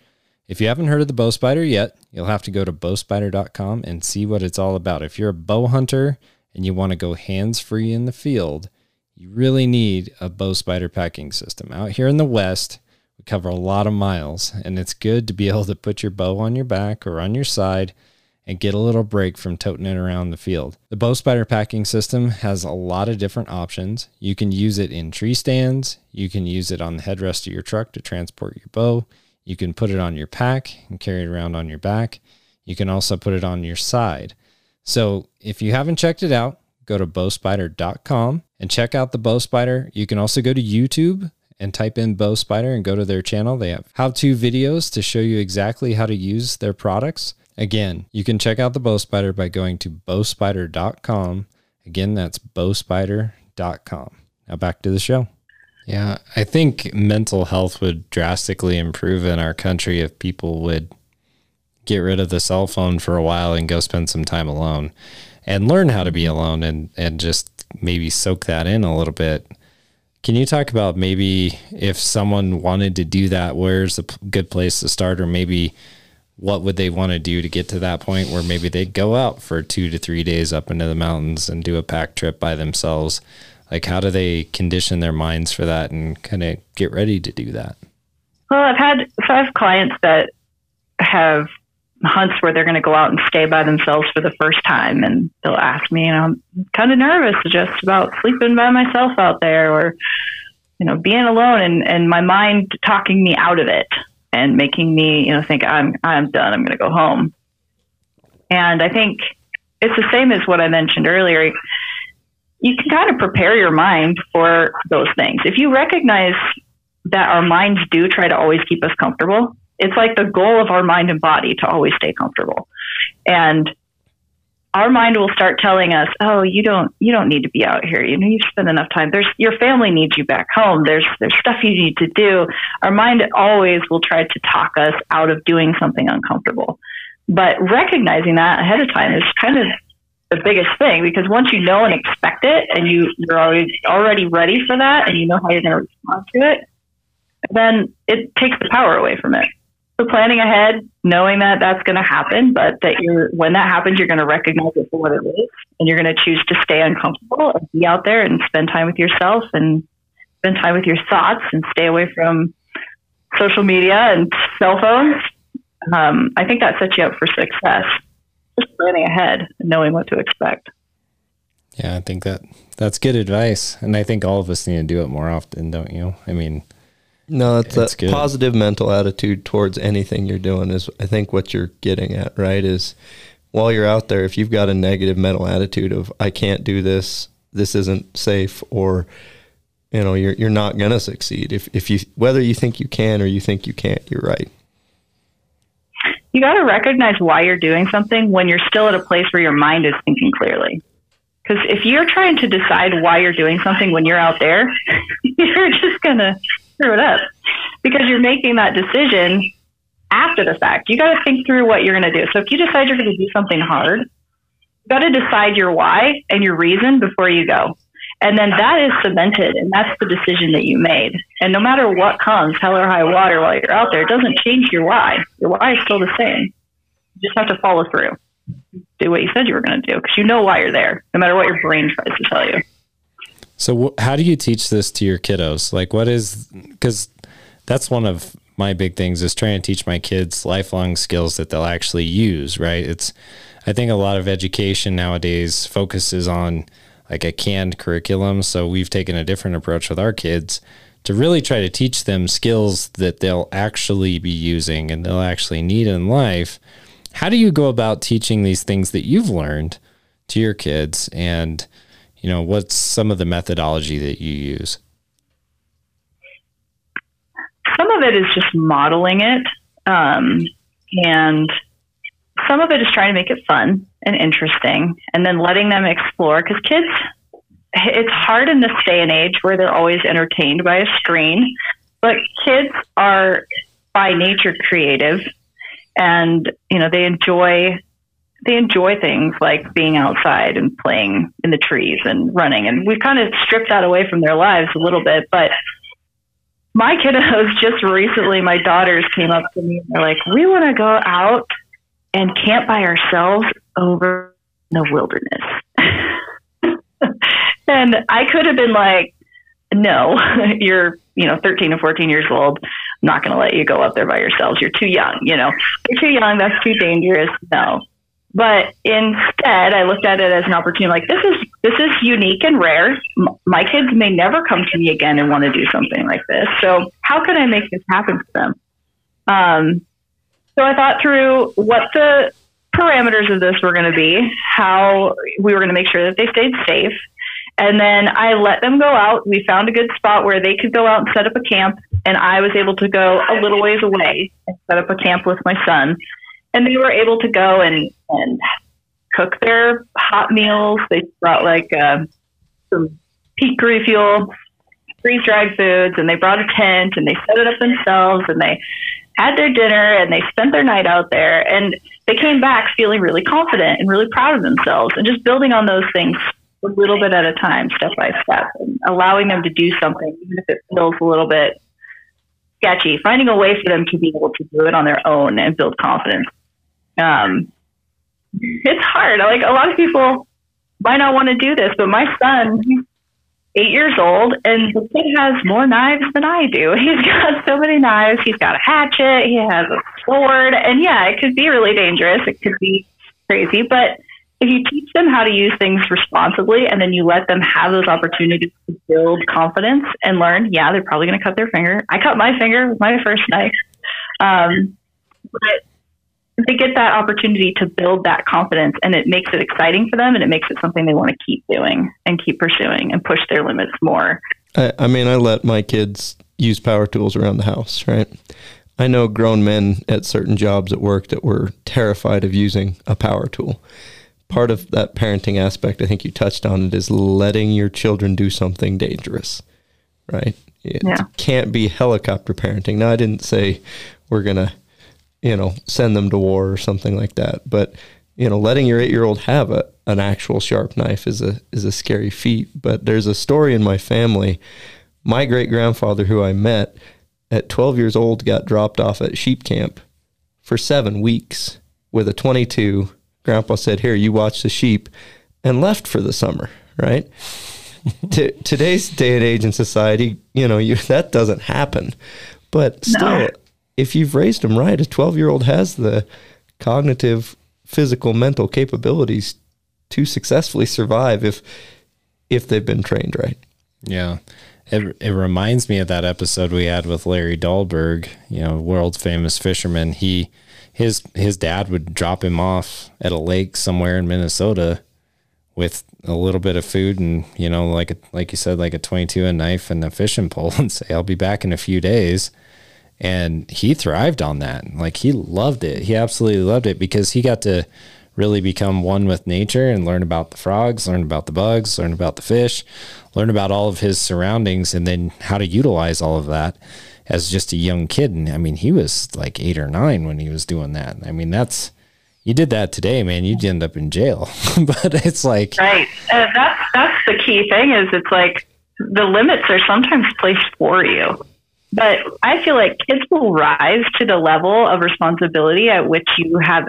If you haven't heard of the Bow Spider yet, you'll have to go to bowspider.com and see what it's all about. If you're a bow hunter and you want to go hands free in the field, you really need a Bow Spider packing system. Out here in the West, we cover a lot of miles, and it's good to be able to put your bow on your back or on your side and get a little break from toting it around the field. The Bow Spider packing system has a lot of different options. You can use it in tree stands, you can use it on the headrest of your truck to transport your bow, you can put it on your pack and carry it around on your back. You can also put it on your side. So if you haven't checked it out, go to bowspider.com and check out the Bow Spider. You can also go to YouTube and type in Bow Spider and go to their channel. They have how to videos to show you exactly how to use their products. Again, you can check out the Bow Spider by going to bowspider.com. Again, that's bowspider.com. Now back to the show. Yeah, I think mental health would drastically improve in our country if people would get rid of the cell phone for a while and go spend some time alone and learn how to be alone and, and just maybe soak that in a little bit. Can you talk about maybe if someone wanted to do that, where's a good place to start, or maybe what would they want to do to get to that point where maybe they go out for two to three days up into the mountains and do a pack trip by themselves? Like, how do they condition their minds for that and kind of get ready to do that? Well, I've had have clients that have hunts where they're going to go out and stay by themselves for the first time, and they'll ask me, you know, I'm kind of nervous just about sleeping by myself out there, or you know, being alone, and and my mind talking me out of it and making me, you know, think I'm I'm done, I'm going to go home. And I think it's the same as what I mentioned earlier you can kind of prepare your mind for those things. If you recognize that our minds do try to always keep us comfortable, it's like the goal of our mind and body to always stay comfortable. And our mind will start telling us, "Oh, you don't you don't need to be out here. You know, you've spent enough time. There's your family needs you back home. There's there's stuff you need to do." Our mind always will try to talk us out of doing something uncomfortable. But recognizing that ahead of time is kind of the biggest thing because once you know and expect it and you, you're already already ready for that and you know how you're going to respond to it, then it takes the power away from it. So planning ahead, knowing that that's going to happen, but that you're when that happens, you're going to recognize it for what it is, and you're going to choose to stay uncomfortable and be out there and spend time with yourself and spend time with your thoughts and stay away from social media and cell phones. Um, I think that sets you up for success just planning ahead and knowing what to expect. Yeah, I think that that's good advice, and I think all of us need to do it more often, don't you? I mean, no, it's, it's a positive mental attitude towards anything you're doing is I think what you're getting at, right? Is while you're out there, if you've got a negative mental attitude of I can't do this, this isn't safe, or you know, you're you're not gonna succeed. If if you whether you think you can or you think you can't, you're right you got to recognize why you're doing something when you're still at a place where your mind is thinking clearly. Because if you're trying to decide why you're doing something when you're out there, you're just going to screw it up because you're making that decision after the fact. You got to think through what you're going to do. So if you decide you're going to do something hard, you got to decide your why and your reason before you go. And then that is cemented, and that's the decision that you made. And no matter what comes, hell or high water, while you're out there, it doesn't change your why. Your why is still the same. You just have to follow through. Do what you said you were going to do because you know why you're there, no matter what your brain tries to tell you. So, how do you teach this to your kiddos? Like, what is because that's one of my big things is trying to teach my kids lifelong skills that they'll actually use. Right? It's I think a lot of education nowadays focuses on like a canned curriculum. So we've taken a different approach with our kids to really try to teach them skills that they'll actually be using and they'll actually need in life. How do you go about teaching these things that you've learned to your kids and you know what's some of the methodology that you use? Some of it is just modeling it um, and some of it is trying to make it fun and interesting and then letting them explore because kids it's hard in this day and age where they're always entertained by a screen but kids are by nature creative and you know they enjoy they enjoy things like being outside and playing in the trees and running. And we've kind of stripped that away from their lives a little bit. But my kiddos just recently, my daughters came up to me and they're like, we want to go out and camp by ourselves over in the wilderness. and I could have been like, no, you're, you know, 13 or 14 years old. I'm not going to let you go up there by yourselves. You're too young, you know, you're too young. That's too dangerous. No. But instead, I looked at it as an opportunity. Like this is this is unique and rare. My kids may never come to me again and want to do something like this. So how can I make this happen for them? Um, so I thought through what the parameters of this were going to be, how we were going to make sure that they stayed safe, and then I let them go out. We found a good spot where they could go out and set up a camp, and I was able to go a little ways away and set up a camp with my son and they were able to go and and cook their hot meals. They brought like uh, some peak fuel, freeze dried foods, and they brought a tent and they set it up themselves and they had their dinner and they spent their night out there. And they came back feeling really confident and really proud of themselves and just building on those things a little bit at a time, step by step, and allowing them to do something, even if it feels a little bit sketchy, finding a way for them to be able to do it on their own and build confidence um, it's hard. Like a lot of people might not want to do this, but my son, eight years old, and the kid has more knives than I do. He's got so many knives. He's got a hatchet. He has a sword, and yeah, it could be really dangerous. It could be crazy, but if you teach them how to use things responsibly and then you let them have those opportunities to build confidence and learn, yeah, they're probably going to cut their finger. I cut my finger with my first knife. Um, but they get that opportunity to build that confidence and it makes it exciting for them and it makes it something they want to keep doing and keep pursuing and push their limits more. I, I mean, I let my kids use power tools around the house, right? I know grown men at certain jobs at work that were terrified of using a power tool. Part of that parenting aspect, I think you touched on it, is letting your children do something dangerous, right? It yeah. can't be helicopter parenting. Now, I didn't say we're going to you know, send them to war or something like that. But you know, letting your eight year old have a an actual sharp knife is a is a scary feat. But there's a story in my family. My great grandfather, who I met at 12 years old, got dropped off at sheep camp for seven weeks with a 22. Grandpa said, "Here, you watch the sheep," and left for the summer. Right. to today's day and age in society, you know, you that doesn't happen. But still, no if you've raised them right, a 12 year old has the cognitive, physical, mental capabilities to successfully survive if if they've been trained right. Yeah. It, it reminds me of that episode we had with Larry Dahlberg, you know, world famous fisherman. He his his dad would drop him off at a lake somewhere in Minnesota with a little bit of food and you know like a, like you said like a 22 a knife and a fishing pole and say I'll be back in a few days and he thrived on that. Like he loved it. He absolutely loved it because he got to really become one with nature and learn about the frogs, learn about the bugs, learn about the fish, learn about all of his surroundings and then how to utilize all of that as just a young kid. And I mean, he was like eight or nine when he was doing that. I mean, that's, you did that today, man, you'd end up in jail. but it's like, right. That's, that's the key thing is it's like the limits are sometimes placed for you. But I feel like kids will rise to the level of responsibility at which you have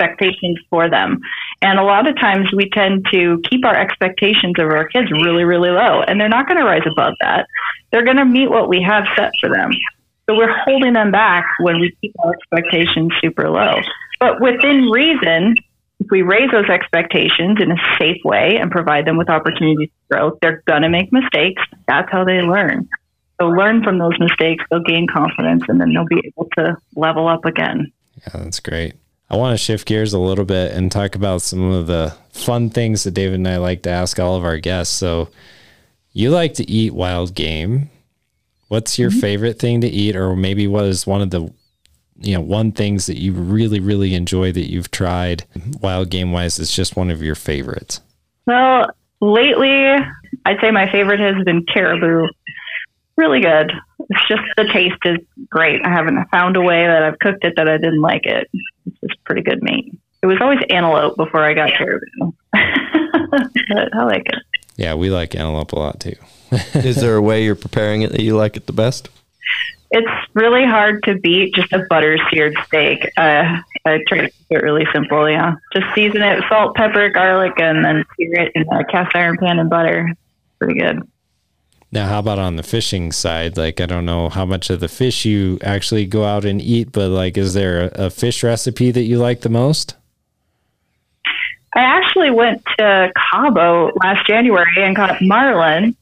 expectations for them. And a lot of times we tend to keep our expectations of our kids really, really low, and they're not going to rise above that. They're going to meet what we have set for them. So we're holding them back when we keep our expectations super low. But within reason, if we raise those expectations in a safe way and provide them with opportunities to grow, they're going to make mistakes. That's how they learn. So learn from those mistakes, they'll gain confidence, and then they'll be able to level up again. Yeah, that's great. I want to shift gears a little bit and talk about some of the fun things that David and I like to ask all of our guests. So, you like to eat wild game. What's your mm-hmm. favorite thing to eat, or maybe what is one of the you know one things that you really really enjoy that you've tried wild game wise is just one of your favorites well lately i'd say my favorite has been caribou really good. It's just the taste is great. I haven't found a way that I've cooked it that I didn't like it. It's just pretty good meat. It was always antelope before I got caribou. but I like it. Yeah, we like antelope a lot too. Is there a way you're preparing it that you like it the best? It's really hard to beat just a butter seared steak. Uh, I try to keep it really simple. Yeah, just season it, salt, pepper, garlic, and then sear it in a cast iron pan and butter. Pretty good. Now, how about on the fishing side? Like, I don't know how much of the fish you actually go out and eat, but like, is there a, a fish recipe that you like the most? I actually went to Cabo last January and caught marlin,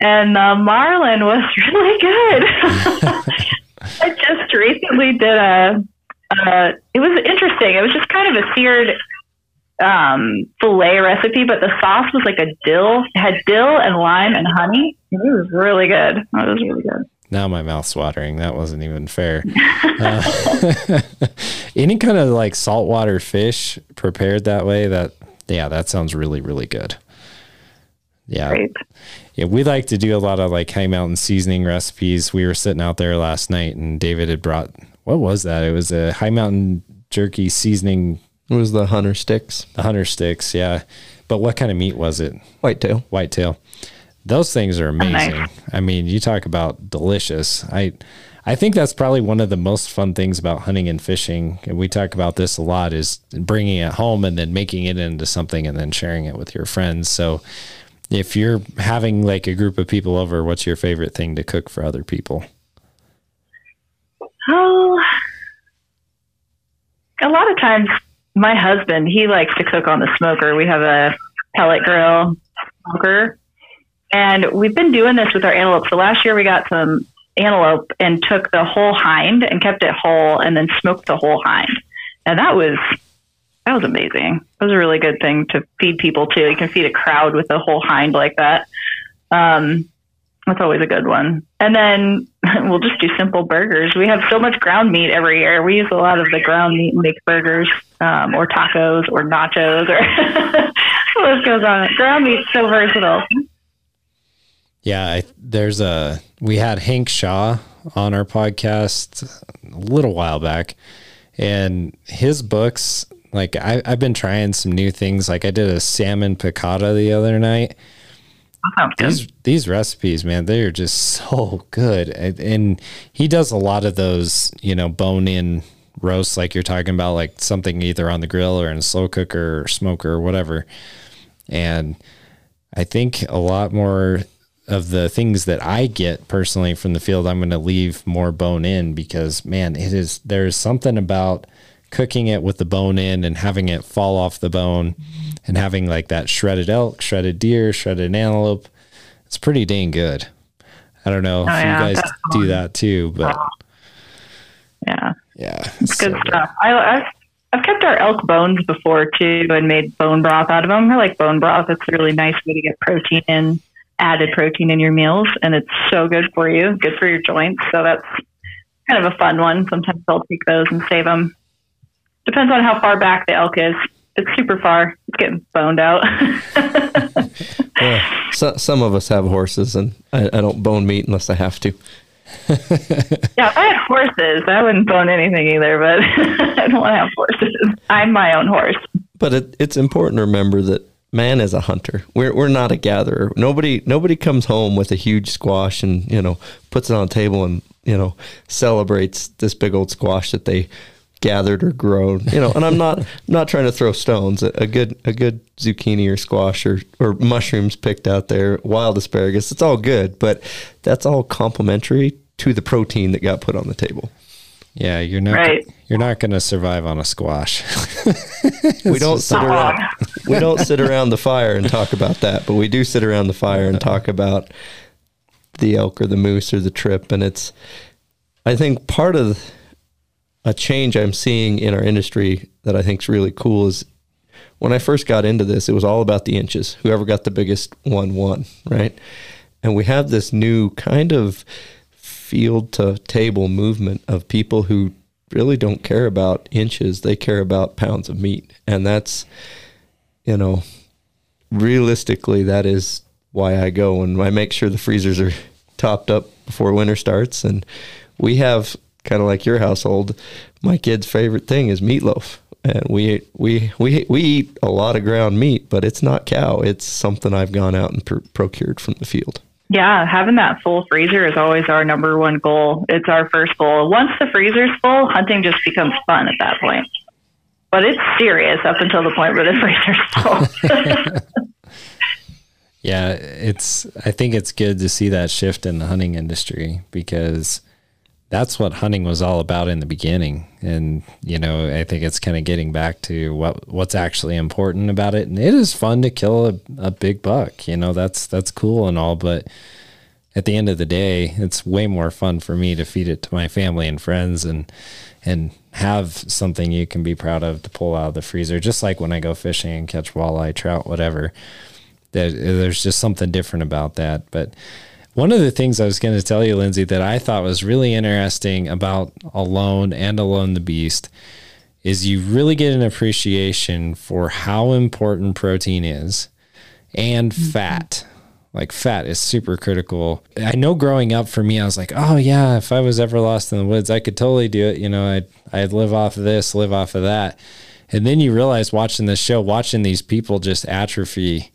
and the marlin was really good. I just recently did a. Uh, it was interesting. It was just kind of a seared um, fillet recipe, but the sauce was like a dill. It had dill and lime and honey. It was really good. It was really good. Now my mouth's watering. That wasn't even fair. uh, any kind of like saltwater fish prepared that way, that yeah, that sounds really really good. Yeah. Great. Yeah, we like to do a lot of like Hi Mountain seasoning recipes. We were sitting out there last night and David had brought what was that? It was a Hi Mountain jerky seasoning It was the hunter sticks, the hunter sticks, yeah. But what kind of meat was it? whitetail. Whitetail. Those things are amazing. nice. I mean, you talk about delicious. I I think that's probably one of the most fun things about hunting and fishing. And we talk about this a lot is bringing it home and then making it into something and then sharing it with your friends. So if you're having like a group of people over, what's your favorite thing to cook for other people? Oh, a lot of times my husband he likes to cook on the smoker. We have a pellet grill smoker, and we've been doing this with our antelope. So last year we got some antelope and took the whole hind and kept it whole, and then smoked the whole hind, and that was that was amazing. It was a really good thing to feed people too. You can feed a crowd with a whole hind like that. Um, that's always a good one. And then we'll just do simple burgers. We have so much ground meat every year. We use a lot of the ground meat and make burgers um, or tacos or nachos or the list goes on. Ground meat's so versatile. Yeah, I, there's a we had Hank Shaw on our podcast a little while back, and his books. Like I, I've been trying some new things. Like I did a salmon piccata the other night. These these recipes, man, they are just so good. And, and he does a lot of those, you know, bone in roasts, like you're talking about, like something either on the grill or in a slow cooker or smoker or whatever. And I think a lot more of the things that I get personally from the field, I'm going to leave more bone in because man, it is there's something about cooking it with the bone in and having it fall off the bone and having like that shredded elk, shredded deer, shredded antelope. It's pretty dang good. I don't know if oh, yeah, you guys do that too, but uh, Yeah, yeah, it's good stuff. I, I've, I've kept our elk bones before too and made bone broth out of them. I like bone broth. It's a really nice way to get protein in, added protein in your meals, and it's so good for you, good for your joints. So that's kind of a fun one. Sometimes I'll take those and save them. Depends on how far back the elk is. It's super far. It's getting boned out. Yeah. So, some of us have horses, and I, I don't bone meat unless I have to. yeah, if I had horses, I wouldn't bone anything either, but I don't want to have horses. I'm my own horse. But it, it's important to remember that man is a hunter. We're we're not a gatherer. Nobody nobody comes home with a huge squash and you know puts it on a table and you know celebrates this big old squash that they gathered or grown. You know, and I'm not not trying to throw stones. A, a good a good zucchini or squash or or mushrooms picked out there, wild asparagus. It's all good, but that's all complementary to the protein that got put on the table. yeah, you're not Right. you're not going to survive on a squash. we don't sit not around we don't sit around the fire and talk about that, but we do sit around the fire and uh-uh. talk about the elk or the moose or the trip and it's I think part of a change I'm seeing in our industry that I think is really cool is when I first got into this, it was all about the inches. Whoever got the biggest one won, right? And we have this new kind of field to table movement of people who really don't care about inches, they care about pounds of meat. And that's, you know, realistically, that is why I go and I make sure the freezers are topped up before winter starts. And we have kind of like your household. My kid's favorite thing is meatloaf, and we we we we eat a lot of ground meat, but it's not cow. It's something I've gone out and pr- procured from the field. Yeah, having that full freezer is always our number one goal. It's our first goal. Once the freezer's full, hunting just becomes fun at that point. But it's serious up until the point where the freezer's full. yeah, it's I think it's good to see that shift in the hunting industry because that's what hunting was all about in the beginning. And, you know, I think it's kind of getting back to what what's actually important about it. And it is fun to kill a, a big buck. You know, that's that's cool and all, but at the end of the day, it's way more fun for me to feed it to my family and friends and and have something you can be proud of to pull out of the freezer. Just like when I go fishing and catch walleye, trout, whatever. There's just something different about that. But one of the things I was going to tell you, Lindsay, that I thought was really interesting about Alone and Alone the Beast is you really get an appreciation for how important protein is and mm-hmm. fat. Like fat is super critical. I know growing up for me, I was like, oh yeah, if I was ever lost in the woods, I could totally do it. You know, I'd I'd live off of this, live off of that. And then you realize watching this show, watching these people just atrophy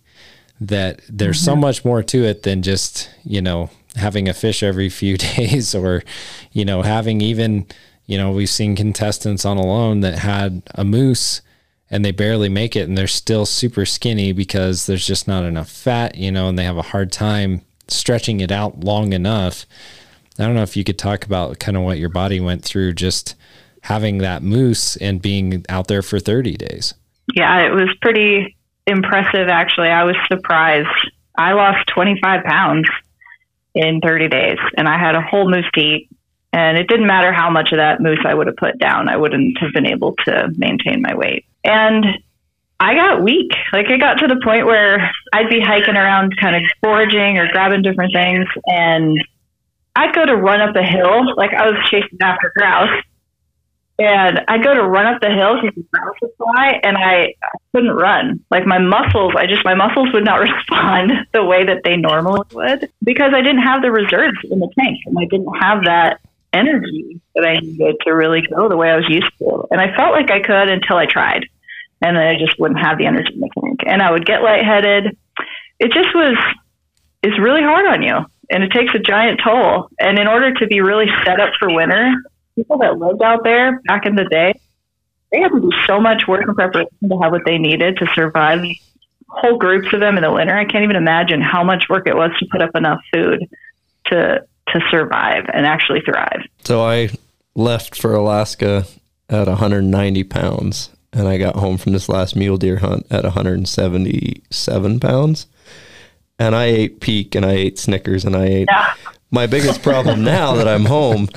that there's mm-hmm. so much more to it than just, you know, having a fish every few days or, you know, having even, you know, we've seen contestants on alone that had a moose and they barely make it and they're still super skinny because there's just not enough fat, you know, and they have a hard time stretching it out long enough. I don't know if you could talk about kind of what your body went through just having that moose and being out there for 30 days. Yeah, it was pretty impressive, actually. I was surprised. I lost 25 pounds in 30 days, and I had a whole moose to eat. And it didn't matter how much of that moose I would have put down, I wouldn't have been able to maintain my weight. And I got weak. Like I got to the point where I'd be hiking around, kind of foraging or grabbing different things, and I'd go to run up a hill, like I was chasing after grouse, and I go to run up the hill because the and I, I couldn't run. Like my muscles, I just my muscles would not respond the way that they normally would because I didn't have the reserves in the tank, and I didn't have that energy that I needed to really go the way I was used to. And I felt like I could until I tried, and then I just wouldn't have the energy in the tank, and I would get lightheaded. It just was. It's really hard on you, and it takes a giant toll. And in order to be really set up for winter, people that lived out there back in the day, they had to do so much work and preparation to have what they needed to survive whole groups of them in the winter. I can't even imagine how much work it was to put up enough food to to survive and actually thrive. So I left for Alaska at 190 pounds, and I got home from this last mule deer hunt at 177 pounds. And I ate peak, and I ate Snickers, and I ate yeah my biggest problem now that I'm home,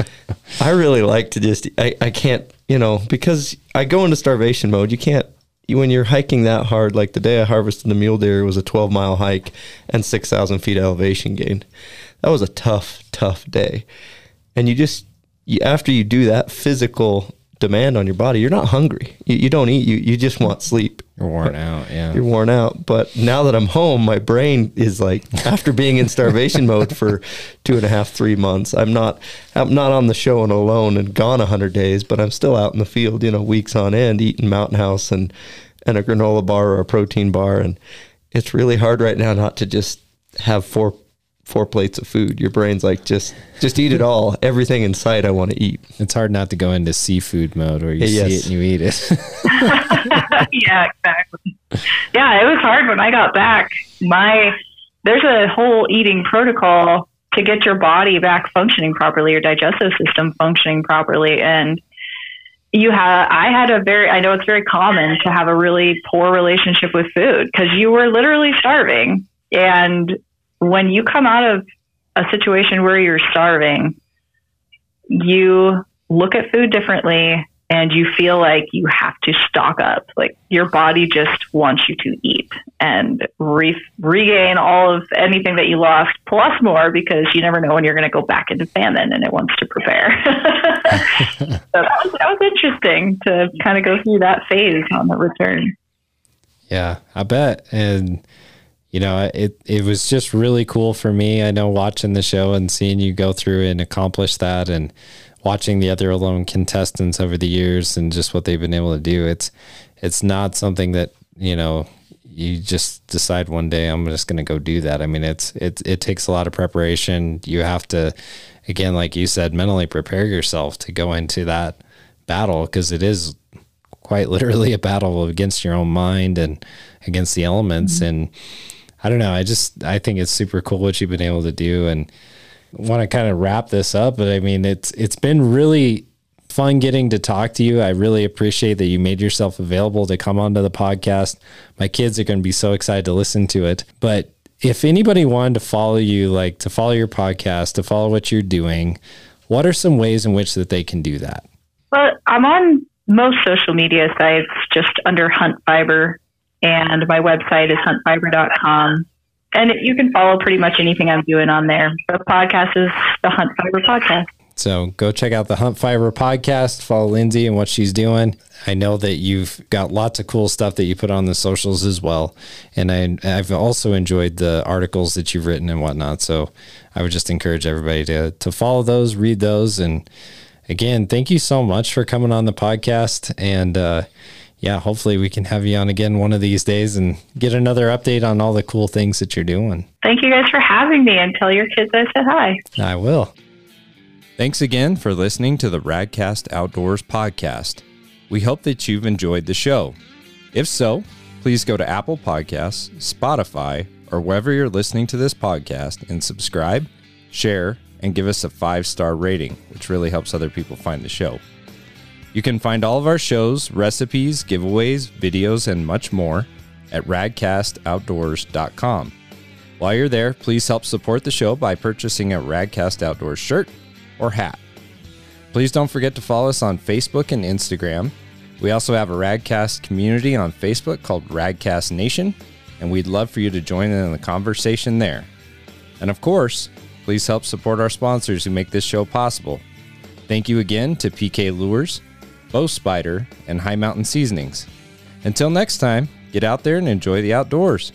I really like to just I, I can't you know because I go into starvation mode. You can't when you're hiking that hard. Like the day I harvested the mule deer was a 12 mile hike and 6,000 feet elevation gain. That was a tough tough day, and you just you, after you do that physical demand on your body, you're not hungry. You, you don't eat. You you just want sleep. You're worn out. Yeah, you're worn out. But now that I'm home, my brain is like after being in starvation mode for two and a half, three months. I'm not I'm not on the show and alone and gone a hundred days, but I'm still out in the field. You know, weeks on end, eating Mountain House and and a granola bar or a protein bar, and it's really hard right now not to just have four four plates of food. Your brain's like, just just eat it all. Everything in sight, I want to eat. It's hard not to go into seafood mode where you yes. see it and you eat it. yeah, exactly. Yeah, it was hard when I got back. My there's a whole eating protocol to get your body back functioning properly, your digestive system functioning properly, and you have i had a very i know it's very common to have a really poor relationship with food because you were literally starving and when you come out of a situation where you're starving, you look at food differently and you feel like you have to stock up. Like your body just wants you to eat and re- regain all of anything that you lost plus more because you never know when you're going to go back into famine and it wants to prepare. so that was, that was interesting to kind of go through that phase on the return. Yeah, I bet. And you know, it it was just really cool for me. I know watching the show and seeing you go through and accomplish that, and watching the other alone contestants over the years and just what they've been able to do. It's it's not something that you know you just decide one day I'm just going to go do that. I mean, it's it it takes a lot of preparation. You have to, again, like you said, mentally prepare yourself to go into that battle because it is quite literally a battle against your own mind and against the elements. Mm-hmm. And I don't know. I just I think it's super cool what you've been able to do and want to kind of wrap this up. But I mean, it's it's been really fun getting to talk to you. I really appreciate that you made yourself available to come onto the podcast. My kids are going to be so excited to listen to it. But if anybody wanted to follow you, like to follow your podcast, to follow what you're doing, what are some ways in which that they can do that? Well, I'm on most social media sites just under HuntFiber, and my website is huntfiber.com. And you can follow pretty much anything I'm doing on there. The podcast is the HuntFiber Podcast. So go check out the HuntFiber podcast. Follow Lindsay and what she's doing. I know that you've got lots of cool stuff that you put on the socials as well, and I, I've also enjoyed the articles that you've written and whatnot. So I would just encourage everybody to to follow those, read those, and again, thank you so much for coming on the podcast. And uh, yeah, hopefully we can have you on again one of these days and get another update on all the cool things that you're doing. Thank you guys for having me, and tell your kids I said hi. I will. Thanks again for listening to the Radcast Outdoors podcast. We hope that you've enjoyed the show. If so, please go to Apple Podcasts, Spotify, or wherever you're listening to this podcast and subscribe, share, and give us a five star rating, which really helps other people find the show. You can find all of our shows, recipes, giveaways, videos, and much more at radcastoutdoors.com. While you're there, please help support the show by purchasing a Radcast Outdoors shirt or hat. Please don't forget to follow us on Facebook and Instagram. We also have a Radcast community on Facebook called Radcast Nation, and we'd love for you to join in the conversation there. And of course, please help support our sponsors who make this show possible. Thank you again to PK Lures, Bow Spider, and Hi Mountain Seasonings. Until next time, get out there and enjoy the outdoors.